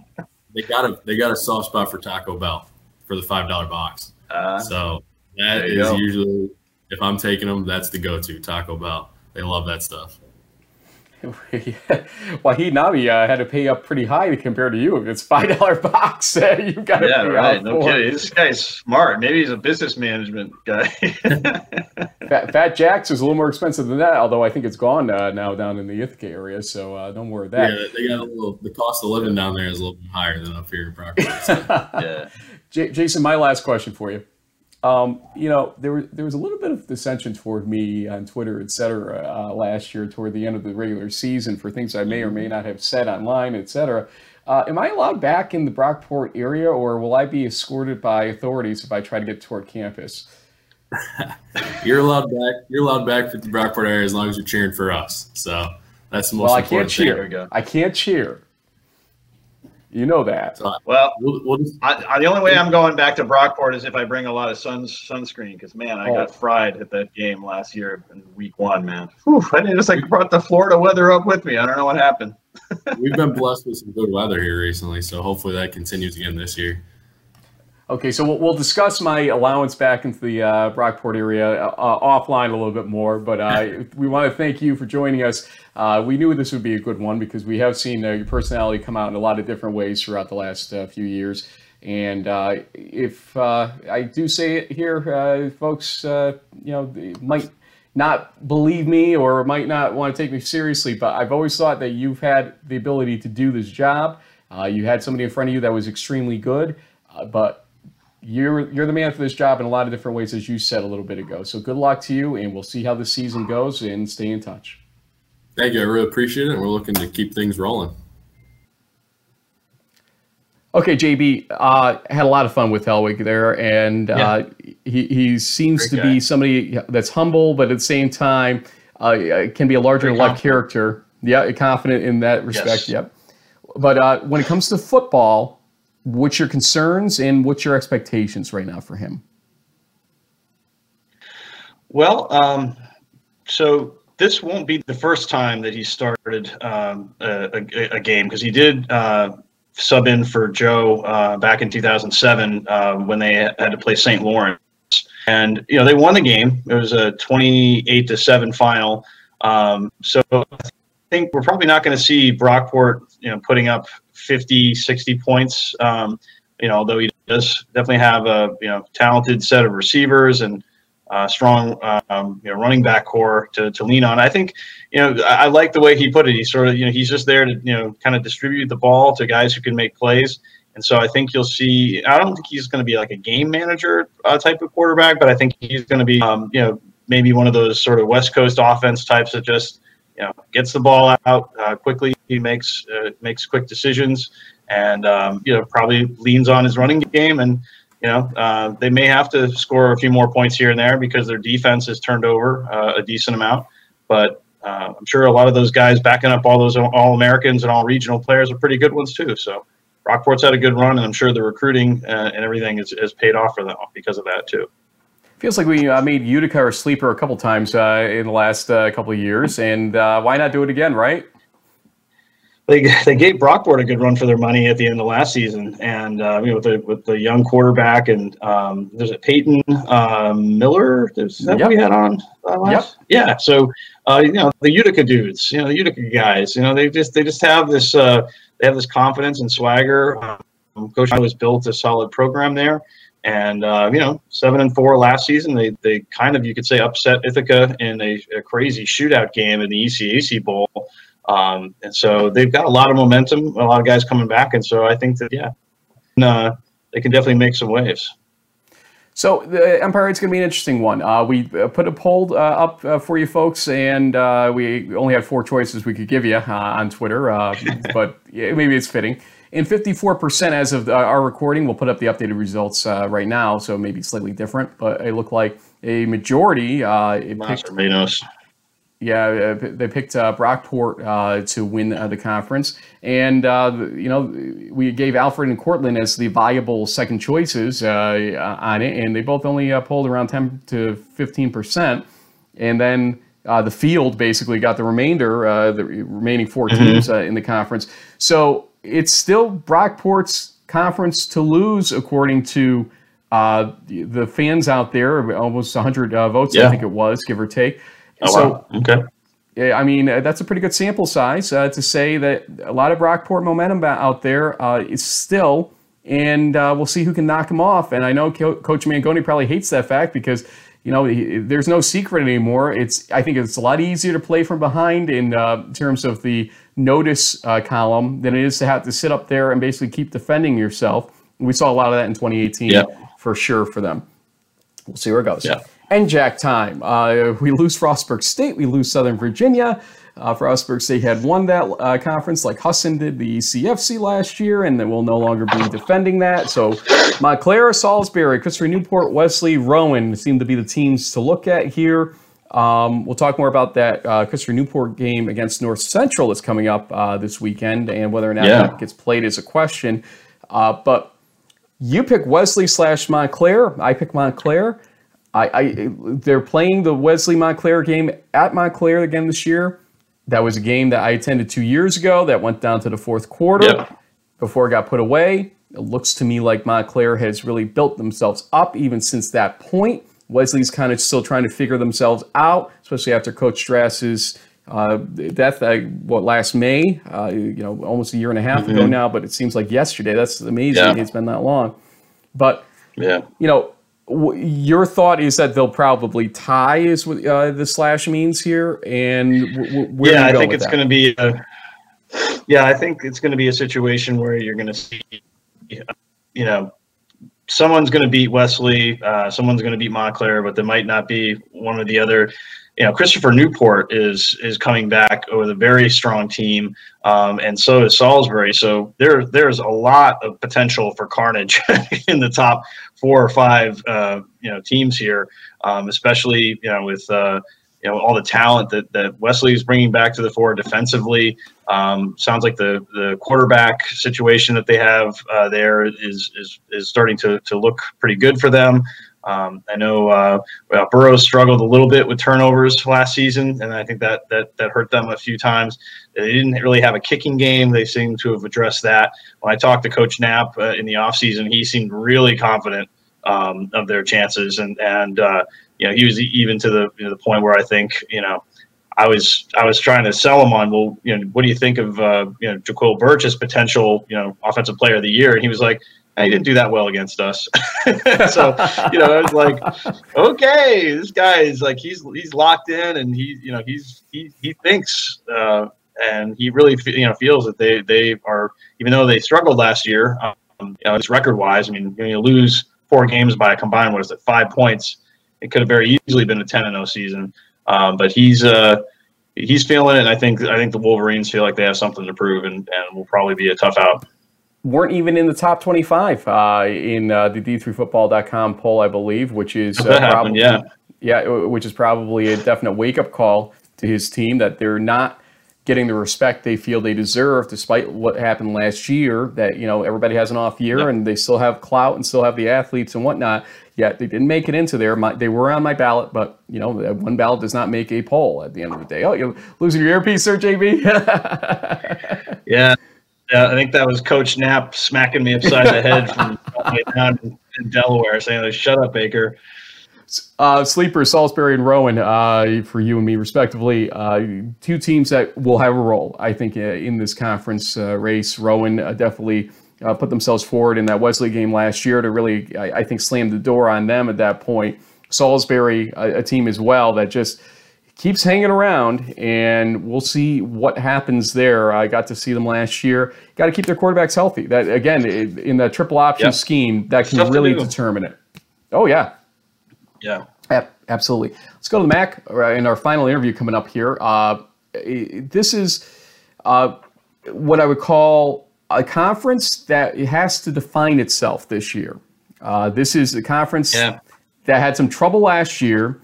(laughs) they got a they got a soft spot for Taco Bell for the five dollar box. Uh, so that is go. usually if I'm taking them, that's the go to Taco Bell. They love that stuff. (laughs) Wahid Nabi uh, had to pay up pretty high compared to you. If it's five dollar (laughs) box, uh, you got to yeah, right. No kidding. This guy's smart. Maybe he's a business management guy. (laughs) Fat, Fat Jack's is a little more expensive than that, although I think it's gone uh, now down in the Ithaca area. So uh, don't worry about that. Yeah, they got a little. The cost of living down there is a little bit higher than up here in Brockport. So. yeah. J- Jason, my last question for you. Um, you know, there was there was a little bit of dissension toward me on Twitter, et cetera, uh, last year toward the end of the regular season for things I may or may not have said online, et cetera. Uh, am I allowed back in the Brockport area, or will I be escorted by authorities if I try to get toward campus? (laughs) you're allowed back. You're allowed back to the Brockport area as long as you're cheering for us. So that's the most well, important I can't cheer. I can't cheer. You know that. Well, we'll, we'll just, I, I, the only way I'm going back to Brockport is if I bring a lot of sun sunscreen because man, I oh. got fried at that game last year in week one. Man, Whew, I just like brought the Florida weather up with me. I don't know what happened. (laughs) We've been blessed with some good weather here recently, so hopefully that continues again this year. Okay, so we'll, we'll discuss my allowance back into the uh, Brockport area uh, offline a little bit more, but uh, (laughs) we want to thank you for joining us. Uh, we knew this would be a good one because we have seen uh, your personality come out in a lot of different ways throughout the last uh, few years. And if I do say it here, folks, you know, might not believe me or might not want to take me seriously, but I've always thought that you've had the ability to do this job. you had somebody in front of you that was extremely good, but you're you're the man for this job in a lot of different ways, as you said a little bit ago. So good luck to you, and we'll see how the season goes, and stay in touch. Thank you. I really appreciate it. We're looking to keep things rolling. Okay, JB, uh, had a lot of fun with Hellwig there, and yeah. uh, he, he seems Great to guy. be somebody that's humble, but at the same time uh, can be a larger than life character. Yeah, confident in that respect. Yes. Yep. But uh, when it comes to football, what's your concerns and what's your expectations right now for him? Well, um, so this won't be the first time that he started um, a, a, game because he did uh, sub in for Joe uh, back in 2007 uh, when they had to play St. Lawrence, and you know they won the game. It was a 28 to seven final. Um, so I think we're probably not going to see Brockport, you know, putting up 50, 60 points. Um, you know, although he does definitely have a you know talented set of receivers and uh, strong um, you know running back core to, to lean on. I think you know I, I, like the way he put it. He sort of you know he's just there to you know kind of distribute the ball to guys who can make plays. And so I think you'll see. I don't think he's going to be like a game manager uh, type of quarterback, but I think he's going to be um, you know maybe one of those sort of West Coast offense types that just you know gets the ball out uh, quickly. He makes uh, makes quick decisions, and um, you know probably leans on his running game. And you know uh, they may have to score a few more points here and there because their defense has turned over uh, a decent amount. But uh, I'm sure a lot of those guys backing up all those all Americans and all regional players are pretty good ones too. So Brockport's had a good run, and I'm sure the recruiting uh, and everything has, has paid off for them because of that too. Feels like we uh, made Utica a sleeper a couple times uh, in the last uh, couple of years, and uh, why not do it again, right? They, they gave Brockport a good run for their money at the end of last season, and uh, you know with the with the young quarterback and um, there's a Peyton um, Miller. Is that yep. we had on last? Yep. Yeah. So you know the Utica dudes, you know the Utica guys, you know they just they just have this they have this confidence and swagger. Um, Coach was built a solid program there, and uh, you know seven and four last season. They they kind of you could say upset Ithaca in a, a crazy shootout game in the ECAC Bowl, um, and so they've got a lot of momentum. A lot of guys coming back, and so I think that yeah, uh, they can definitely make some waves. So the Empire it's going to be an interesting one. Uh, we uh, put a poll uh, up uh, for you folks, and uh, we only had four choices we could give you uh, on Twitter, (laughs) but yeah, maybe it's fitting. And 54% as of our recording, we'll put up the updated results right now, so maybe slightly different, but it looked like a majority. it picked, yeah, uh, they picked uh, Brockport uh, to win uh, the conference, and uh, you know we gave Alfred and Cortland as the viable second choices uh, on it, and they both only pulled around ten to fifteen percent, and then the field basically got the remainder, the remaining 4 mm-hmm. teams in the conference. So it's still Brockport's conference to lose, according to the fans out there. Almost 100 votes, yeah. I think it was, give or take. Oh, so, wow. Okay. Yeah, I mean, uh, that's a pretty good sample size uh, to say that a lot of Brockport momentum out there uh, is still, and uh, we'll see who can knock him off. And I know Co- Coach Mangone probably hates that fact because, you know, he, there's no secret anymore. It's I think it's a lot easier to play from behind in uh, terms of the notice uh, column than it is to have to sit up there and basically keep defending yourself. We saw a lot of that in 2018 yeah. for sure for them. We'll see where it goes. Yeah. Jack, time. Uh, we lose Frostburg State. We lose Southern Virginia. Uh, Frostburg State had won that uh, conference like Husson did the CFC last year, and then will no longer be defending that. So Montclair, Salisbury, Christopher Newport, Wesley, Rowan seem to be the teams to look at here. Um, we'll talk more about that uh, Christopher Newport game against North Central that's coming up uh, this weekend, and whether or not yeah. that gets played is a question. Uh, but you pick Wesley slash Montclair. I pick Montclair. I, I they're playing the Wesley Montclair game at Montclair again this year. That was a game that I attended two years ago that went down to the fourth quarter yep. before it got put away. It looks to me like Montclair has really built themselves up even since that point. Wesley's kind of still trying to figure themselves out, especially after Coach Drass's uh, death, uh, what last May, uh, you know, almost a year and a half mm-hmm. ago now. But it seems like yesterday. That's amazing. Yeah. It's been that long. But yeah, you know, your thought is that they'll probably tie is what uh, the slash means here and w- w- yeah i think it's going to be a, yeah i think it's going to be a situation where you're going to see you know someone's going to beat wesley uh, someone's going to beat montclair but there might not be one or the other you know, Christopher Newport is is coming back with a very strong team, um, and so is Salisbury. So there there's a lot of potential for carnage (laughs) in the top four or five uh, you know teams here, um, especially you know with uh, you know all the talent that that Wesley is bringing back to the fore defensively. Um, sounds like the the quarterback situation that they have uh, there is is is starting to to look pretty good for them. Um, I know uh, well, struggled a little bit with turnovers last season, and I think that that that hurt them a few times. They didn't really have a kicking game. They seem to have addressed that. When I talked to Coach Knapp uh, in the offseason, he seemed really confident um, of their chances, and and uh, you know he was even to the you know, the point where I think you know. I was I was trying to sell him on well you know what do you think of uh, you know Jaquil Burch potential you know offensive player of the year and he was like he didn't do that well against us. so, you know, I was like, okay, this guy is like he's he's locked in and he, you know, he's he he thinks uh, and he really you know feels that they they are even though they struggled last year, um, you know, it's record wise. I mean, you lose four games by a combined what is it five points? It could have very easily been a ten and zero season. Um, but he's uh, he's feeling it, and I think I think the Wolverines feel like they have something to prove, and, and will probably be a tough out weren't even in the top 25 uh, in uh, the d3football.com poll, I believe, which is uh, probably, yeah. Yeah, which is probably a definite wake up call to his team that they're not getting the respect they feel they deserve, despite what happened last year. That you know everybody has an off year and they still have clout and still have the athletes and whatnot. Yet they didn't make it into there. My, they were on my ballot, but you know one ballot does not make a poll at the end of the day. Oh, you're losing your earpiece, sir, JB. (laughs) yeah. Yeah, I think that was Coach Knapp smacking me upside the head from down in Delaware, saying, like, "Shut up, Baker." Uh, sleeper, Salisbury and Rowan, uh, for you and me, respectively. Uh, two teams that will have a role, I think, uh, in this conference uh, race. Rowan uh, put themselves forward in that Wesley game last year to really, I, I think, slam the door on them at that point. Salisbury, a, a team as well that just keeps hanging around, and we'll see what happens there. I got to see them last year. Got to keep their quarterbacks healthy. That again, in that triple option yep. scheme, that can really determine it. Oh yeah, yeah, absolutely. Let's go to the MAC uh, in our final interview coming up here. Uh, this is uh, what I would call a conference that has to define itself this year. Uh, this is a conference yeah. that had some trouble last year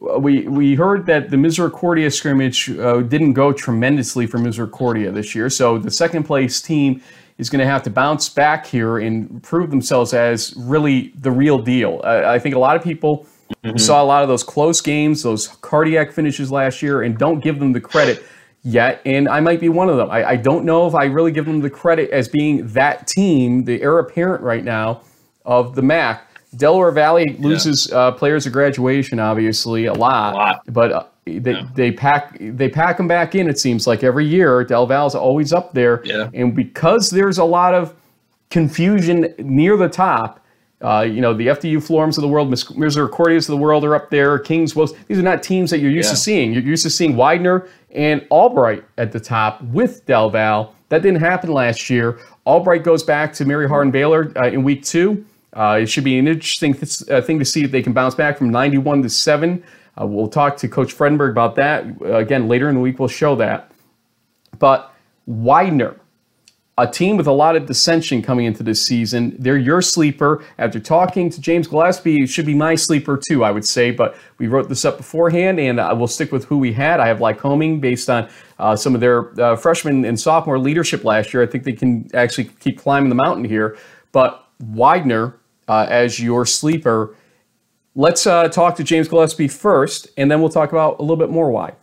we we heard that the Misericordia scrimmage uh, didn't go tremendously for Misericordia this year, so the second place team is going to have to bounce back here and prove themselves as really the real deal. Uh, I think a lot of people mm-hmm. saw a lot of those close games, those cardiac finishes last year, and don't give them the credit yet. And I might be one of them. I, I don't know if I really give them the credit as being that team, the heir apparent right now of the MAC. Delaware Valley loses yeah. uh, players of graduation, obviously a lot, a lot. but uh, they, yeah. they pack they pack them back in. It seems like every year Del Val's always up there, yeah. and because there's a lot of confusion near the top. Uh, you know the FDU Florhams of the world, Misericordias of the world are up there. Kings, Wolves. These are not teams that you're used to seeing. You're used to seeing Widener and Albright at the top with Del Val. That didn't happen last year. Albright goes back to Mary Hardin Baylor uh, in week two. Uh, it should be an interesting th- uh, thing to see if they can bounce back from 91 to 7. Uh, we'll talk to Coach Fredenburg about that. Again, later in the week, we'll show that. But Widener, a team with a lot of dissension coming into this season. They're your sleeper. After talking to James Gillespie, should be my sleeper too, I would say. But we wrote this up beforehand, and I will stick with who we had. I have Lycoming based on uh, some of their uh, freshman and sophomore leadership last year. I think they can actually keep climbing the mountain here. But Widener, uh, as your sleeper. Let's uh, talk to James Gillespie first, and then we'll talk about a little bit more why.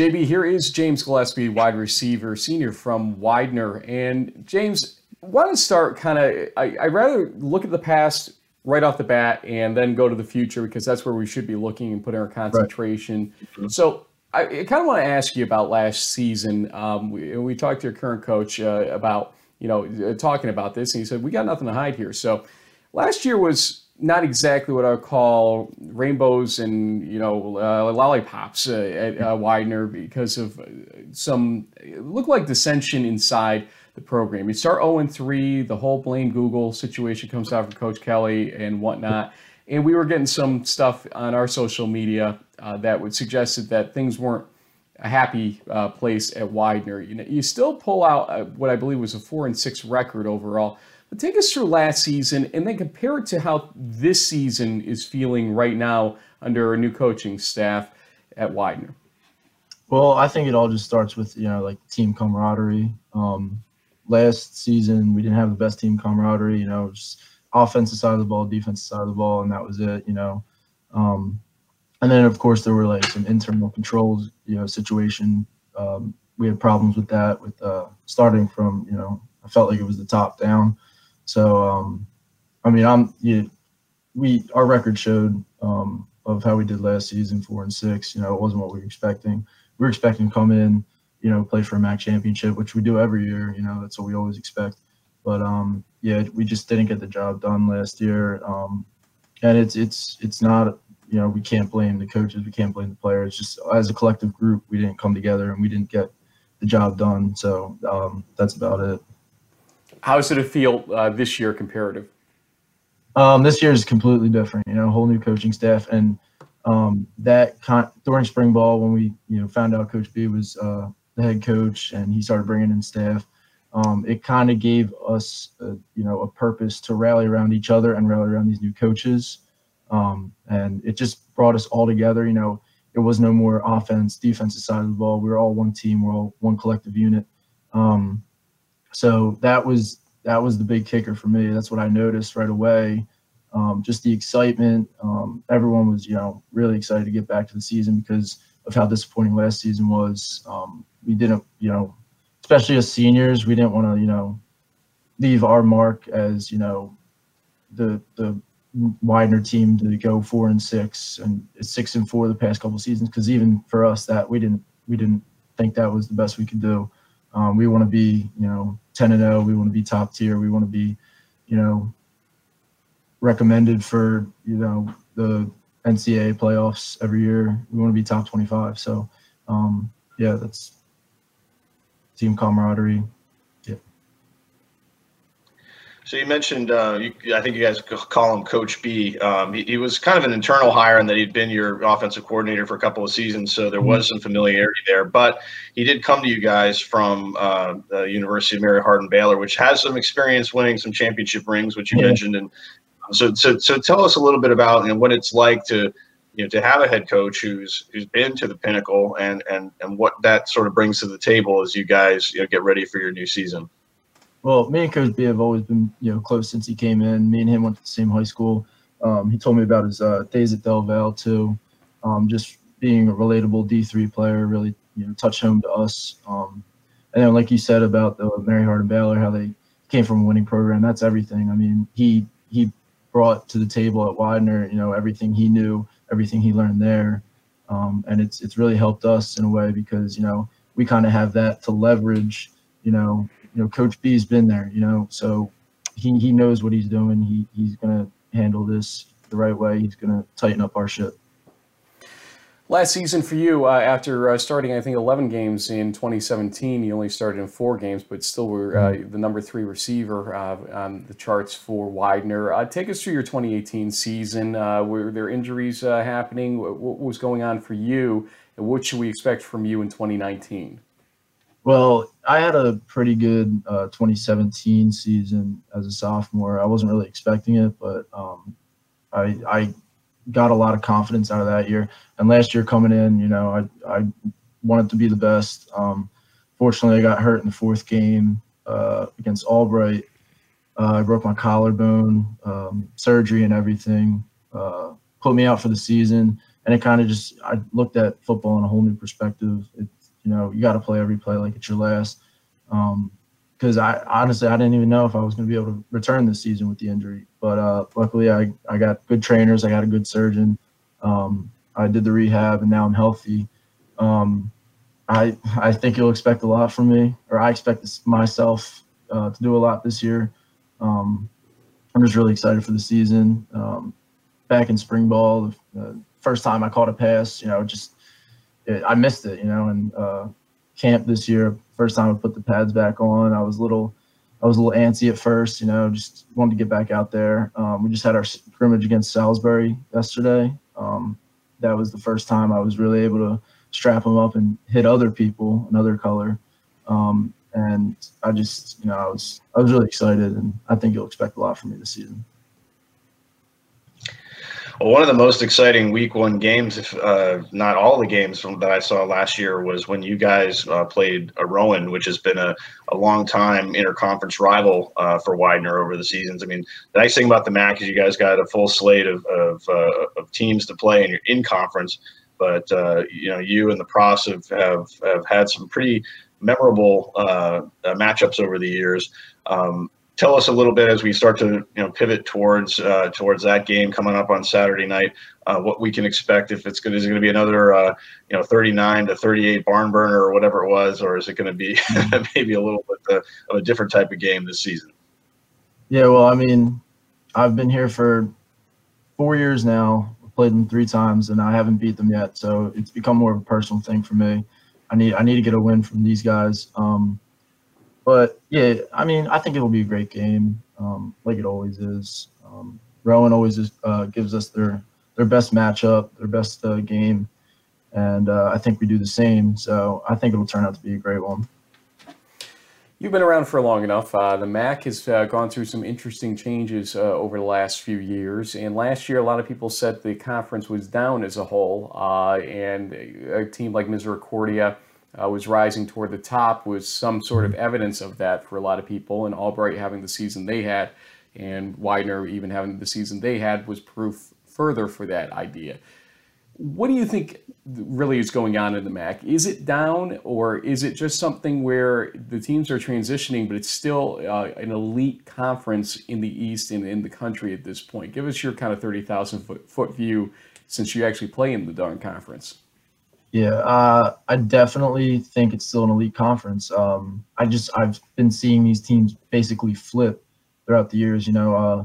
JB, here is James Gillespie, wide receiver, senior from Widener. And James, why don't start kind of, I, I'd rather look at the past right off the bat and then go to the future because that's where we should be looking and putting our concentration. Right. Mm-hmm. So I, I kind of want to ask you about last season. Um, we, we talked to your current coach uh, about you know, uh, talking about this, and he said, "We got nothing to hide here." So, last year was not exactly what I would call rainbows and you know uh, lollipops uh, at uh, Widener because of uh, some look like dissension inside the program. You start 0 3, the whole blame Google situation comes out from Coach Kelly and whatnot, and we were getting some stuff on our social media uh, that would suggest that things weren't a happy uh, place at Widener. You know, you still pull out what I believe was a four and six record overall. But take us through last season and then compare it to how this season is feeling right now under a new coaching staff at Widener. Well, I think it all just starts with you know like team camaraderie. Um, last season we didn't have the best team camaraderie. You know, just offensive side of the ball, defensive side of the ball, and that was it. You know, um, and then of course there were like some internal controls you know situation um, we had problems with that with uh, starting from you know i felt like it was the top down so um, i mean i'm you, we our record showed um, of how we did last season four and six you know it wasn't what we were expecting we were expecting to come in you know play for a mac championship which we do every year you know that's what we always expect but um yeah we just didn't get the job done last year um and it's it's it's not you know, we can't blame the coaches, we can't blame the players. Just as a collective group, we didn't come together and we didn't get the job done. So um, that's about it. How does it feel uh, this year comparative? Um, this year is completely different. You know, a whole new coaching staff, and um, that con- during spring ball when we you know found out Coach B was uh, the head coach and he started bringing in staff. Um, it kind of gave us, a, you know, a purpose to rally around each other and rally around these new coaches. um, and it just brought us all together. You know, it was no more offense, defensive side of the ball. We were all one team. We're all one collective unit. Um, so that was that was the big kicker for me. That's what I noticed right away. Um, just the excitement. Um, everyone was, you know, really excited to get back to the season because of how disappointing last season was. Um, we didn't, you know, especially as seniors, we didn't want to, you know, leave our mark as, you know, the the Widener team to go four and six and six and four the past couple seasons. Because even for us, that we didn't we didn't think that was the best we could do. Um, we want to be, you know, ten and zero. Oh. We want to be top tier. We want to be, you know, recommended for you know the NCAA playoffs every year. We want to be top 25. So, um, yeah, that's team camaraderie. So you mentioned, uh, you, I think you guys call him Coach B. Um, he, he, was kind of an internal hire and that he'd been your offensive coordinator for a couple of seasons, so there was mm-hmm. some familiarity there. But he did come to you guys from uh, the University of Mary Hardin Baylor, which has some experience winning some championship rings, which you yeah. mentioned, and so, so, so tell us a little bit about you know, what it's like to, you know, to have a head coach who's who's been to the pinnacle, and and and what that sort of brings to the table as you guys you know, get ready for your new season. Well, me and Coach B have always been you know close since he came in. Me and him went to the same high school. Um, he told me about his uh, days at Del Val too. Um, just being a relatable D three player really you know touched home to us. Um, and then like you said about the Mary Hardin Baylor, how they came from a winning program. That's everything. I mean, he he brought to the table at Widener, you know, everything he knew, everything he learned there. Um, and it's it's really helped us in a way because, you know, we kind of have that to leverage, you know, you know, Coach B's been there, you know, so he, he knows what he's doing. He, he's going to handle this the right way. He's going to tighten up our ship. Last season for you, uh, after uh, starting, I think, 11 games in 2017, you only started in four games, but still were uh, mm-hmm. the number three receiver uh, on the charts for Widener. Uh, take us through your 2018 season. Uh, were there injuries happening? What was going on for you? And what should we expect from you in 2019? Well, I had a pretty good 2017 season as a sophomore. I wasn't really expecting it, but um, I, I got a lot of confidence out of that year. And last year coming in, you know, I, I wanted to be the best. Um, fortunately, I got hurt in the fourth game uh, against Albright. Uh, I broke my collarbone, um, surgery and everything, uh, put me out for the season. And it kind of just, I looked at football in a whole new perspective. It, you know, you got to play every play like it's your last. Um, because I honestly I didn't even know if I was going to be able to return this season with the injury. But uh, luckily, I I got good trainers. I got a good surgeon. Um, I did the rehab, and now I'm healthy. Um, I I think you'll expect a lot from me, or I expect myself uh, to do a lot this year. Um, I'm just really excited for the season. Um, back in spring ball, the first time I caught a pass, you know, just it, I missed it, you know, and uh, camp this year, first time I put the pads back on, I was a little, I was a little antsy at first, you know, just wanted to get back out there. Um, we just had our scrimmage against Salisbury yesterday. Um, that was the first time I was really able to strap them up and hit other people another color. Um, and I just, you know, I was, I was really excited, and I think you'll expect a lot from me this season. Well, one of the most exciting Week One games, if uh, not all the games from, that I saw last year, was when you guys uh, played Rowan, which has been a, a long time interconference rival uh, for Widener over the seasons. I mean, the nice thing about the MAC is you guys got a full slate of of, uh, of teams to play, and you're in conference. But uh, you know, you and the Profs have, have have had some pretty memorable uh, matchups over the years. Um, tell us a little bit as we start to you know pivot towards uh, towards that game coming up on Saturday night. Uh, what we can expect if it's going is going to be another uh, you know 39 to 38 barn burner or whatever it was, or is it going to be (laughs) maybe a little bit uh, of a different type of game this season? Yeah, well, I mean, I've been here for four years now. played them three times, and I haven't beat them yet. So it's become more of a personal thing for me. I need I need to get a win from these guys. Um, but yeah, I mean, I think it will be a great game, um, like it always is. Um, Rowan always is, uh, gives us their their best matchup, their best uh, game, and uh, I think we do the same. So I think it will turn out to be a great one. You've been around for long enough. Uh, the MAC has uh, gone through some interesting changes uh, over the last few years. And last year, a lot of people said the conference was down as a whole. Uh, and a team like Misericordia uh, was rising toward the top, was some sort of evidence of that for a lot of people. And Albright having the season they had, and Widener even having the season they had, was proof further for that idea. What do you think really is going on in the MAC? Is it down, or is it just something where the teams are transitioning, but it's still uh, an elite conference in the East and in the country at this point? Give us your kind of thirty thousand foot, foot view, since you actually play in the darn conference. Yeah, uh, I definitely think it's still an elite conference. Um, I just I've been seeing these teams basically flip throughout the years. You know, uh,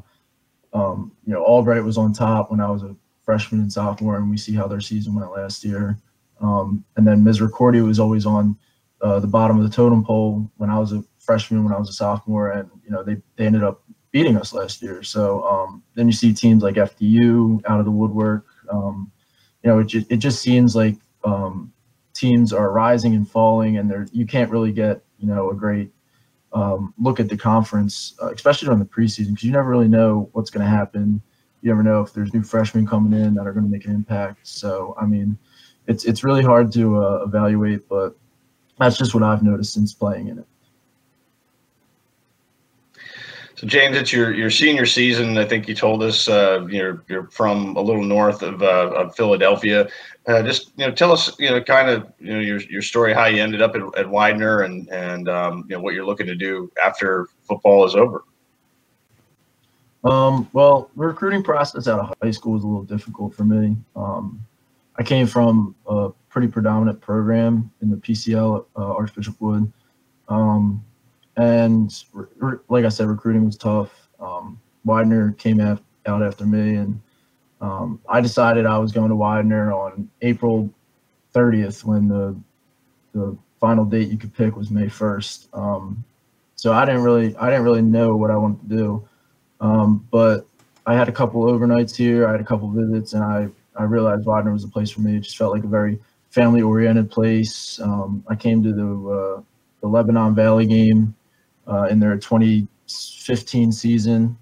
um, you know, Albright was on top when I was a freshman and sophomore, and we see how their season went last year. Um, and then Misericordia was always on uh, the bottom of the totem pole when I was a freshman, when I was a sophomore, and you know they they ended up beating us last year. So um, then you see teams like FDU out of the woodwork. Um, you know, it it just seems like um, teams are rising and falling, and there you can't really get you know a great um, look at the conference, uh, especially during the preseason, because you never really know what's going to happen you never know if there's new freshmen coming in that are going to make an impact. So, I mean, it's it's really hard to uh, evaluate, but that's just what I've noticed since playing in it. So, James, it's your your senior season. I think you told us uh, you're you're from a little north of, uh, of Philadelphia. Uh, just you know, tell us you know kind of you know your your story, how you ended up at, at Widener, and and um, you know what you're looking to do after football is over. Um, well, the recruiting process out of high school was a little difficult for me. Um, I came from a pretty predominant program in the PCL uh, Archbishop Wood. Um, and re- re- like I said, recruiting was tough. Um, Widener came af- out after me, and um, I decided I was going to Widener on April 30th when the the final date you could pick was May 1st. Um, so I didn't really I didn't really know what I wanted to do. Um, but I had a couple overnights here. I had a couple visits, and I I realized Widener was a place for me. It just felt like a very family oriented place. Um, I came to the uh, the Lebanon Valley game uh, in their 2015 season,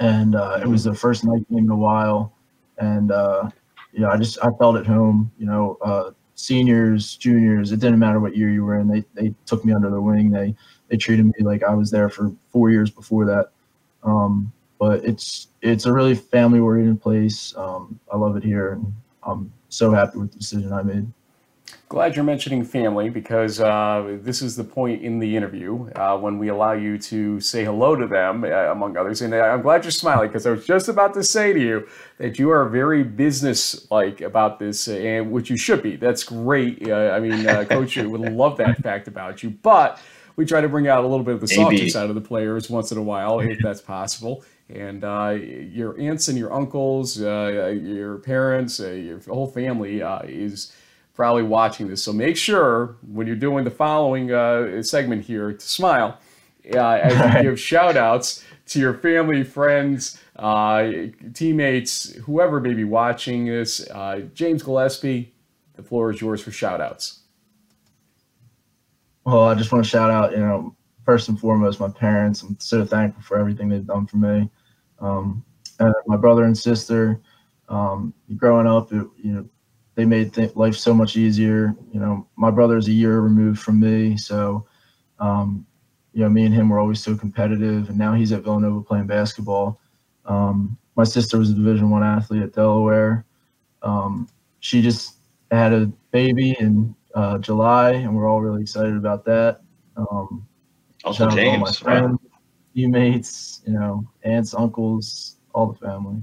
and uh, it was the first night game in a while. And uh, yeah, I just I felt at home. You know, uh, seniors, juniors, it didn't matter what year you were in. They they took me under their wing. They they treated me like I was there for four years before that. Um, but it's it's a really family oriented place. Um, I love it here, and I'm so happy with the decision I made. Glad you're mentioning family because uh, this is the point in the interview uh, when we allow you to say hello to them, uh, among others. And I'm glad you're smiling because I was just about to say to you that you are very business-like about this, uh, and which you should be. That's great. Uh, I mean, uh, (laughs) Coach would love that fact about you, but we try to bring out a little bit of the softer side of the players once in a while, if that's possible. And uh, your aunts and your uncles, uh, your parents, uh, your whole family uh, is probably watching this. So make sure when you're doing the following uh, segment here to smile uh, as you give shout outs to your family, friends, teammates, whoever may be watching this. James Gillespie, the floor is yours for shout outs. Well, I just want to shout out, you know, first and foremost, my parents. I'm so thankful for everything they've done for me. Um, and my brother and sister, um, growing up, it, you know, they made th- life so much easier. You know, my brother's a year removed from me, so um, you know, me and him were always so competitive. And now he's at Villanova playing basketball. Um, my sister was a Division One athlete at Delaware. Um, she just had a baby, in uh, July, and we're all really excited about that. Um, also, James, all my friends, right? teammates, you know, aunts, uncles, all the family.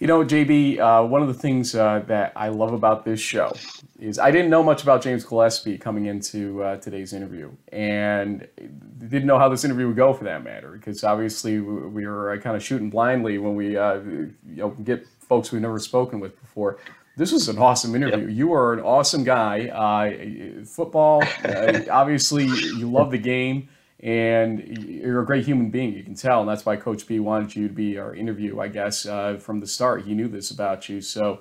You know, JB, uh, one of the things uh, that I love about this show is I didn't know much about James Gillespie coming into uh, today's interview, and didn't know how this interview would go for that matter, because obviously we were uh, kind of shooting blindly when we uh, you know get folks we've never spoken with before. This was an awesome interview. Yep. You are an awesome guy. Uh, football, uh, obviously, you love the game, and you're a great human being. You can tell, and that's why Coach B wanted you to be our interview. I guess uh, from the start, he knew this about you. So,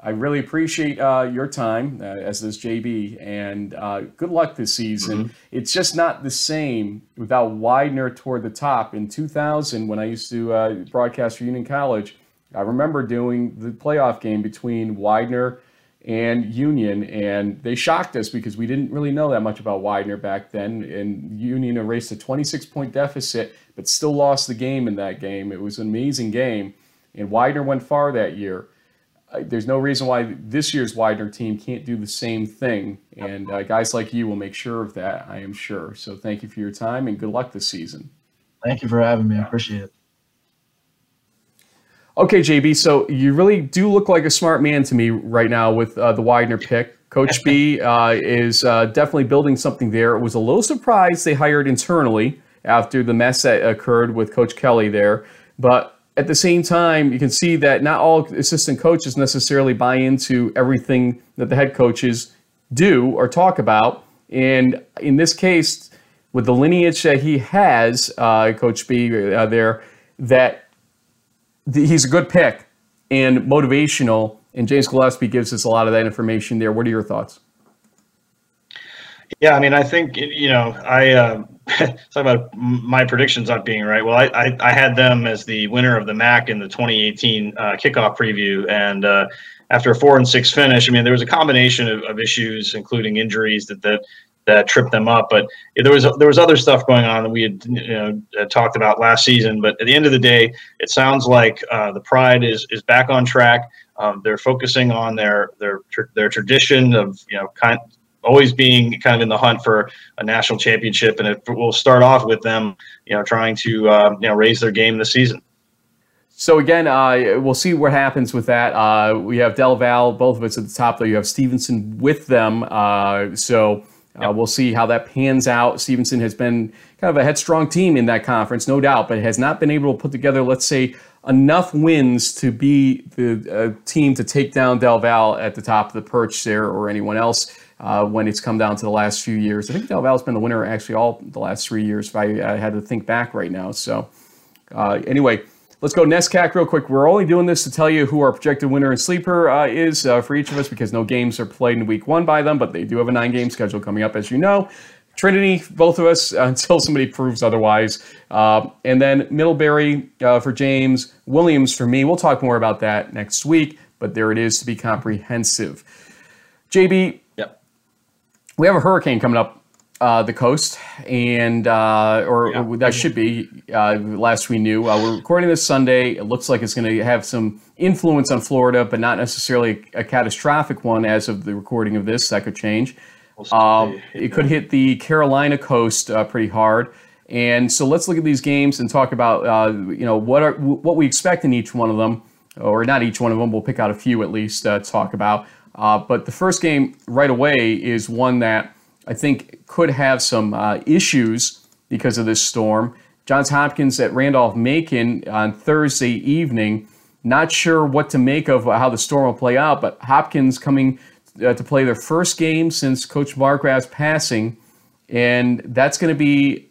I really appreciate uh, your time, uh, as does JB, and uh, good luck this season. Mm-hmm. It's just not the same without Widener toward the top. In 2000, when I used to uh, broadcast for Union College, I remember doing the playoff game between Widener and Union, and they shocked us because we didn't really know that much about Widener back then. And Union erased a 26 point deficit, but still lost the game in that game. It was an amazing game, and Widener went far that year there's no reason why this year's Widener team can't do the same thing. And uh, guys like you will make sure of that, I am sure. So thank you for your time and good luck this season. Thank you for having me. I appreciate it. Okay, JB. So you really do look like a smart man to me right now with uh, the Widener pick. Coach B (laughs) uh, is uh, definitely building something there. It was a little surprised they hired internally after the mess that occurred with Coach Kelly there. But at the same time, you can see that not all assistant coaches necessarily buy into everything that the head coaches do or talk about. And in this case, with the lineage that he has, uh, Coach B uh, there, that he's a good pick and motivational. And James Gillespie gives us a lot of that information there. What are your thoughts? Yeah, I mean, I think you know, I uh, (laughs) talk about my predictions not being right. Well, I, I, I had them as the winner of the MAC in the 2018 uh, kickoff preview, and uh, after a four and six finish, I mean, there was a combination of, of issues, including injuries that that that tripped them up. But there was there was other stuff going on that we had you know uh, talked about last season. But at the end of the day, it sounds like uh, the Pride is is back on track. Um, they're focusing on their their their tradition of you know kind always being kind of in the hunt for a national championship, and it will start off with them, you know, trying to uh, you know raise their game this season. So again, uh, we'll see what happens with that. Uh, we have Del Val, both of us at the top, though. You have Stevenson with them, uh, so uh, we'll see how that pans out. Stevenson has been kind of a headstrong team in that conference, no doubt, but has not been able to put together, let's say, enough wins to be the uh, team to take down Del Val at the top of the perch there or anyone else uh, when it's come down to the last few years. I think Del Val's been the winner actually all the last three years if I, I had to think back right now. So uh, anyway, let's go NESCAC real quick. We're only doing this to tell you who our projected winner and sleeper uh, is uh, for each of us because no games are played in week one by them, but they do have a nine game schedule coming up, as you know. Trinity, both of us, (laughs) until somebody proves otherwise. Uh, and then Middlebury uh, for James, Williams for me. We'll talk more about that next week, but there it is to be comprehensive. JB, yep. we have a hurricane coming up uh, the coast, and uh, or, yeah. or, that should be uh, last we knew. Uh, we're recording this Sunday. It looks like it's going to have some influence on Florida, but not necessarily a catastrophic one as of the recording of this. That could change. Um, it could hit the Carolina coast uh, pretty hard. And so let's look at these games and talk about uh, you know what are what we expect in each one of them, or not each one of them. We'll pick out a few at least to talk about. Uh, but the first game right away is one that I think could have some uh, issues because of this storm. Johns Hopkins at Randolph Macon on Thursday evening. Not sure what to make of how the storm will play out, but Hopkins coming uh, to play their first game since Coach Margraff's passing, and that's going to be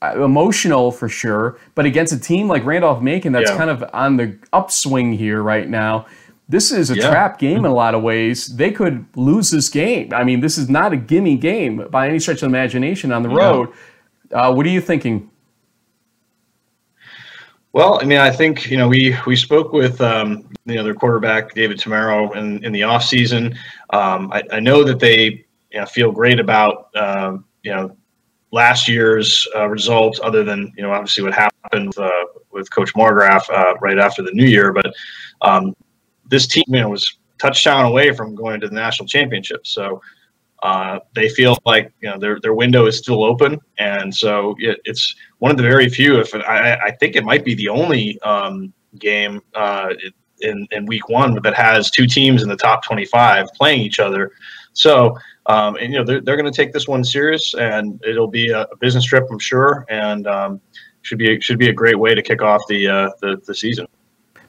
uh, emotional for sure. But against a team like Randolph Macon, that's yeah. kind of on the upswing here right now. This is a yeah. trap game in a lot of ways. They could lose this game. I mean, this is not a gimme game by any stretch of imagination on the road. Uh, what are you thinking? Well, I mean, I think you know we we spoke with um, you know their quarterback David Tammaro in, in the offseason. Um, I, I know that they you know, feel great about uh, you know last year's uh, results, other than you know obviously what happened with, uh, with Coach Margraff uh, right after the new year. But um, this team you know, was touchdown away from going to the national championship. So uh, they feel like you know their their window is still open, and so it, it's one of the very few. If I, I think it might be the only um, game uh, in in week one that has two teams in the top twenty five playing each other. So um, and you know they're, they're going to take this one serious, and it'll be a, a business trip, I'm sure, and um, should be should be a great way to kick off the uh, the, the season.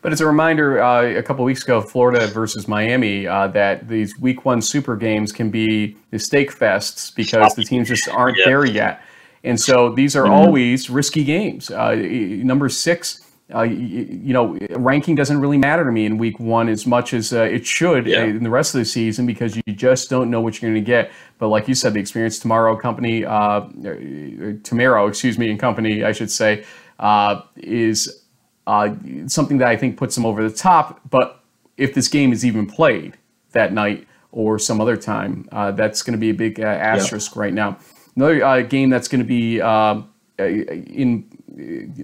But it's a reminder uh, a couple weeks ago, Florida versus Miami, uh, that these week one super games can be mistake fests because the teams just aren't yeah. there yet. And so these are mm-hmm. always risky games. Uh, number six uh, you, know, ranking doesn't really matter to me in week one as much as uh, it should yeah. in the rest of the season because you just don't know what you're going to get. But like you said, the experience Tammaro company, uh, Tammaro, excuse me, and company, I should say, uh, is uh, something that I think puts them over the top. But if this game is even played that night or some other time, uh, that's going to be a big asterisk right now. Another game that's going to be in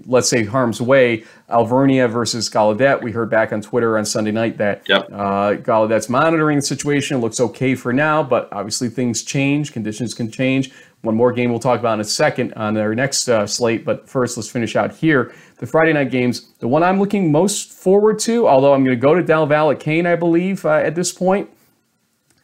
let's say harm's way. Alvernia versus Gallaudet. We heard back on Twitter on Sunday night that yep. uh, Gallaudet's monitoring the situation. It looks okay for now, but obviously things change. Conditions can change. One more game we'll talk about in a second on our next uh, slate. But first, let's finish out here. The Friday night games. The one I'm looking most forward to, although I'm going to go to Del Val at Kean, I believe, uh, at this point.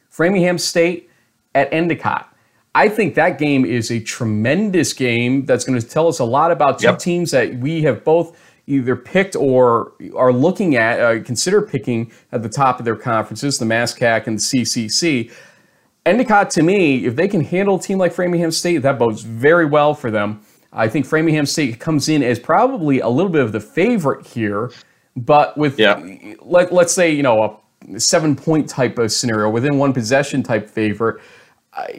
Framingham State at Endicott. I think that game is a tremendous game that's going to tell us a lot about two yep. teams that we have both either picked or are looking at, uh, consider picking at the top of their conferences, the MASCAC and the CCC. Endicott, to me, if they can handle a team like Framingham State, that bodes very well for them. I think Framingham State comes in as probably a little bit of the favorite here, but with yeah. let, let's say you know a seven point type of scenario within one possession type favorite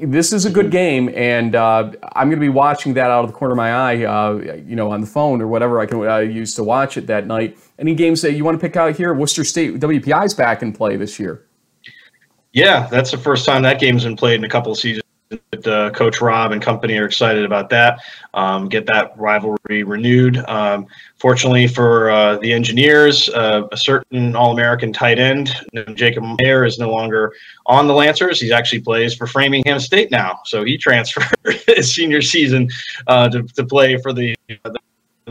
this is a good game, and uh, I'm going to be watching that out of the corner of my eye, uh, you know, on the phone or whatever I can uh, use to watch it that night. Any games that you want to pick out here? Worcester State WPI is back in play this year. Yeah, that's the first time that game's been played in a couple of seasons uh, Coach Rob and company are excited about that. Um, get that rivalry renewed. Um, fortunately for uh, the engineers, uh, a certain All-American tight end, Jacob Mayer, is no longer on the Lancers. He actually plays for Framingham State now, so he (laughs) transferred his senior season uh, to, to play for the, the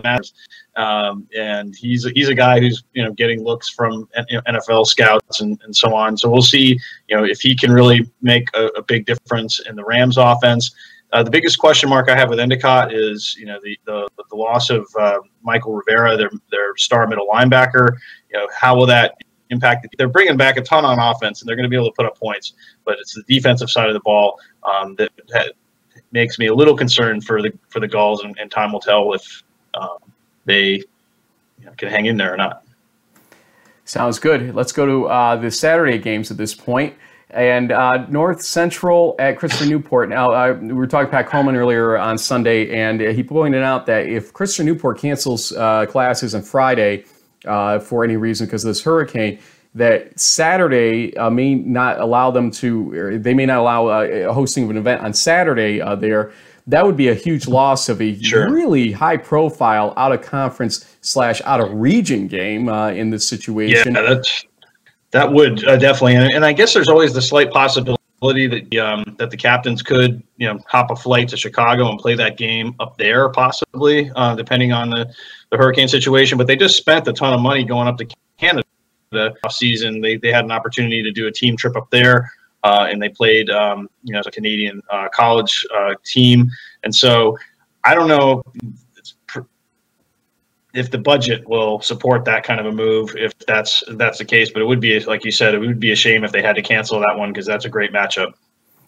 Matters. Um, and he's a, he's a guy who's you know getting looks from NFL scouts and, and so on. So we'll see you know if he can really make a, a big difference in the Rams offense. Uh, the biggest question mark I have with Endicott is you know the the, the loss of uh, Michael Rivera, their their star middle linebacker. You know how will that impact? They're bringing back a ton on offense and they're going to be able to put up points, but it's the defensive side of the ball um, that, that makes me a little concerned for the for the Gulls, and, and time will tell if um, they you know, can hang in there or not. Sounds good. Let's go to uh, the Saturday games at this point. And uh, North Central at Christopher Newport. Now, uh, we were talking to Pat Coleman earlier on Sunday, and he pointed out that if Christopher Newport cancels uh, classes on Friday uh, for any reason because of this hurricane, that Saturday uh, may not allow them to, they may not allow uh, hosting of an event on Saturday there that would be a huge loss of a sure. really high profile out of conference slash out of region game uh, in this situation. Yeah, that's that would uh, definitely, and, and, I guess there's always the slight possibility that um, that the captains could you know hop a flight to Chicago and play that game up there, possibly uh, depending on the the hurricane situation. But they just spent a ton of money going up to Canada off season. They they had an opportunity to do a team trip up there and they played, um, you know, as a Canadian uh, college uh, team. And so I don't know if the budget will support that kind of a move, if that's if that's the case. But it would be, like you said, it would be a shame if they had to cancel that one because that's a great matchup.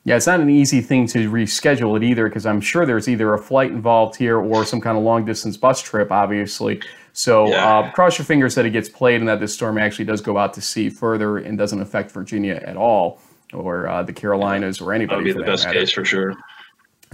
Yeah, it's not an easy thing to reschedule it either because I'm sure there's either a flight involved here or some kind of long distance bus trip, obviously. So yeah. uh, cross your fingers that it gets played and that this storm actually does go out to sea further and doesn't affect Virginia at all or uh, the Carolinas or anybody. That would be the best matter. case for sure.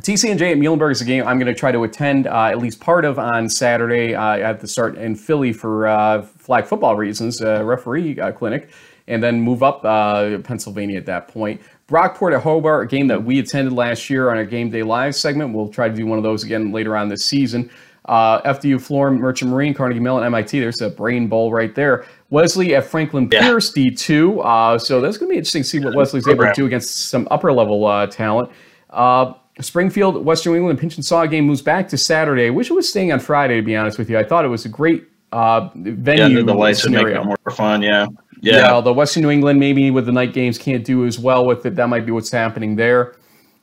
TC and TCNJ at Muhlenberg is a game I'm going to try to attend uh, at least part of on Saturday. Uh, I have to start in Philly for uh, flag football reasons, uh, referee uh, clinic, and then move up uh, Pennsylvania at that point. Brockport at Hobart, a game that we attended last year on our Game Day Live segment. We'll try to do one of those again later on this season. FDU, Florham, Merchant Marine, Carnegie Mellon, MIT. There's a brain bowl right there. Wesley at Franklin yeah. Pierce D2. Uh, so that's going to be interesting to see what Wesley's able to do against some upper level uh, talent. Uh, Springfield, Western New England, pinch and saw game moves back to Saturday. I wish it was staying on Friday, to be honest with you. I thought it was a great uh, venue. Yeah, the lights scenario. would make it more fun, yeah. Yeah. yeah, although Western New England maybe with the night games can't do as well with it. That might be what's happening there.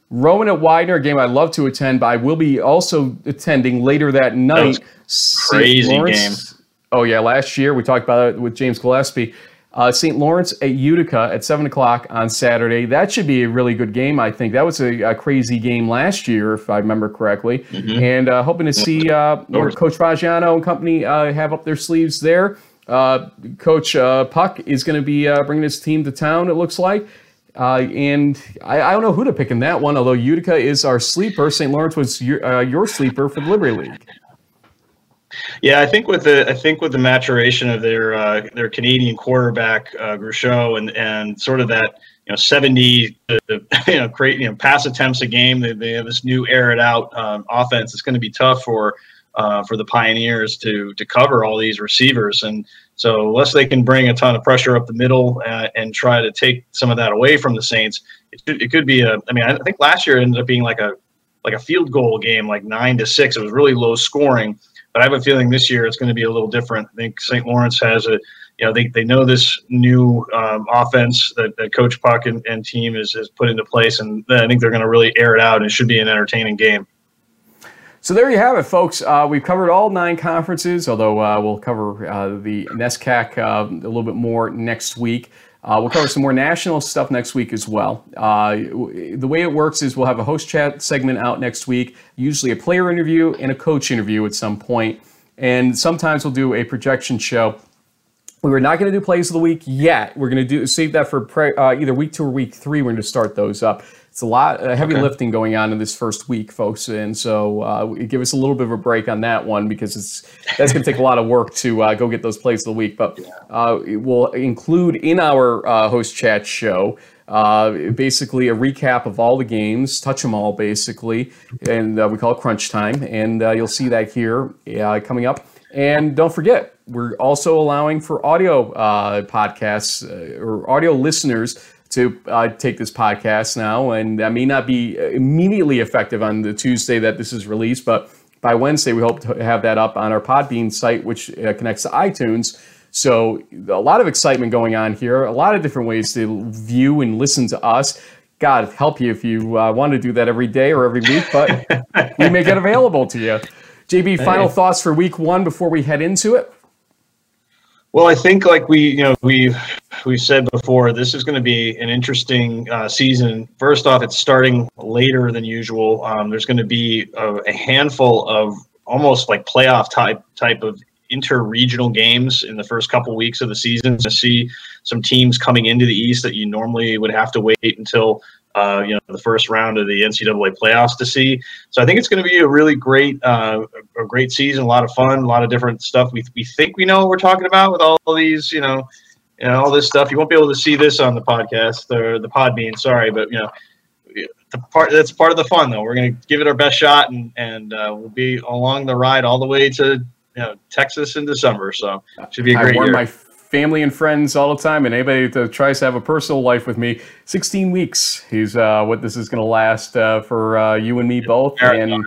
Rowan at Widener, a game I'd love to attend, but I will be also attending later that night. That crazy game. Oh yeah, last year we talked about it with James Gillespie. Uh, St. Lawrence at Utica at 7 o'clock on Saturday. That should be a really good game, I think. That was a, a crazy game last year, if I remember correctly. Mm-hmm. And uh, hoping to see uh, Coach Faggiano and company uh, have up their sleeves there. Uh, Coach uh, Puck is going to be bringing his team to town, it looks like. and I, I, don't know who to pick in that one, although Utica is our sleeper. St. Lawrence was your, your sleeper for the Liberty League. Yeah, I think with the I think with the maturation of their uh, their Canadian quarterback uh, Grousseau and and sort of that you know 70 uh, (laughs) you know create you know pass attempts a game they, they have this new air it out um, offense it's going to be tough for uh, for the Pioneers to to cover all these receivers. And so unless they can bring a ton of pressure up the middle uh, and try to take some of that away from the Saints it it could be a I mean I think last year ended up being like a like a field goal game like nine to six. It was really low scoring but I have a feeling this year it's going to be a little different. I think St. Lawrence has a, you know, they, they know this new um, offense that, that Coach Puck and, and team is, has put into place, and I think they're going to really air it out, and it should be an entertaining game. So there you have it, folks. Uh, we've covered all nine conferences, although uh, we'll cover uh, the NESCAC uh, a little bit more next week. Uh, we'll cover some more national stuff next week as well. Uh, the way it works is we'll have a host chat segment out next week, usually a player interview and a coach interview at some point. And sometimes we'll do a projection show. We were not going to do plays of the week yet. We're going to do save that for pre, uh, either week two or week three. We're going to start those up it's a lot of heavy okay. lifting going on in this first week, folks, and so uh, give us a little bit of a break on that one because it's that's going to take a lot of work to uh, go get those plays of the week. But uh, we'll include in our uh, host chat show uh, basically a recap of all the games, touch them all basically, and uh, we call it crunch time, and you'll see that here coming up. And don't forget, we're also allowing for audio podcasts or audio listeners to uh, take this podcast now, and that may not be immediately effective on the Tuesday that this is released, but by Wednesday we hope to have that up on our Podbean site, which uh, connects to iTunes. So a lot of excitement going on here, a lot of different ways to view and listen to us. God help you if you uh, want to do that every day or every week, but we make it available to you. JB, final thoughts for week one before we head into it? Well, I think like we, you know, we've we said before, this is going to be an interesting uh, season. First off, it's starting later than usual. Um, there's going to be a, a, handful of almost like playoff type type of inter-regional games in the first couple weeks of the season to see some teams coming into the East that you normally would have to wait until uh, you know the first round of the NCAA playoffs to see. So I think it's going to be a really great uh, a great season, a lot of fun, a lot of different stuff. We we think we know what we're talking about with all these you know. You know, all this stuff. You won't be able to see this on the podcast or the Podbean. Sorry, but you know, the part that's part of the fun though. We're going to give it our best shot, and and uh, we'll be along the ride all the way to you know Texas in December. So should be a great year family and friends all the time, and anybody that tries to have a personal life with me, 16 weeks is uh, what this is going to last uh, for uh, you and me both. And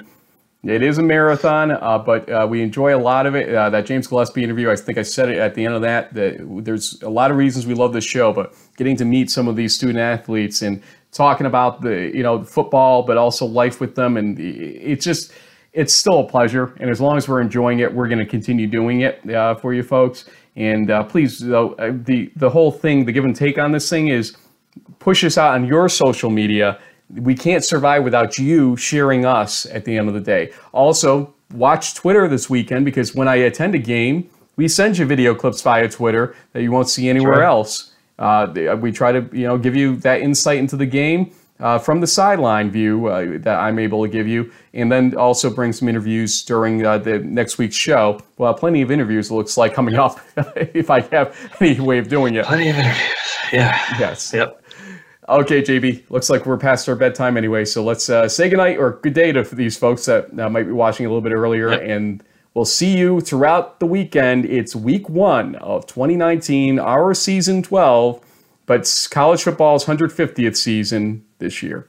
it is a marathon, uh, but uh, we enjoy a lot of it. Uh, that James Gillespie interview, I think I said it at the end of that, that there's a lot of reasons we love this show, but getting to meet some of these student athletes and talking about the, you know, football, but also life with them. And it's just, it's still a pleasure. And as long as we're enjoying it, we're going to continue doing it for you folks. And uh, please, uh, the the whole thing, the give and take on this thing is push us out on your social media. We can't survive without you sharing us at the end of the day. Also, watch Twitter this weekend because when I attend a game, we send you video clips via Twitter that you won't see anywhere right. else. Uh, we try to you know give you that insight into the game uh, from the sideline view uh, that I'm able to give you, and then also bring some interviews during uh, the next week's show. Well, plenty of interviews looks like coming up (laughs) if I have any way of doing it. Plenty of interviews. Yeah. Yes. Yep. Okay, JB. Looks like we're past our bedtime anyway, so let's uh, say goodnight or good day to these folks that uh, might be watching a little bit earlier, yep. and we'll see you throughout the weekend. It's week one of 2019, our season 12, but college football's 150th season this year.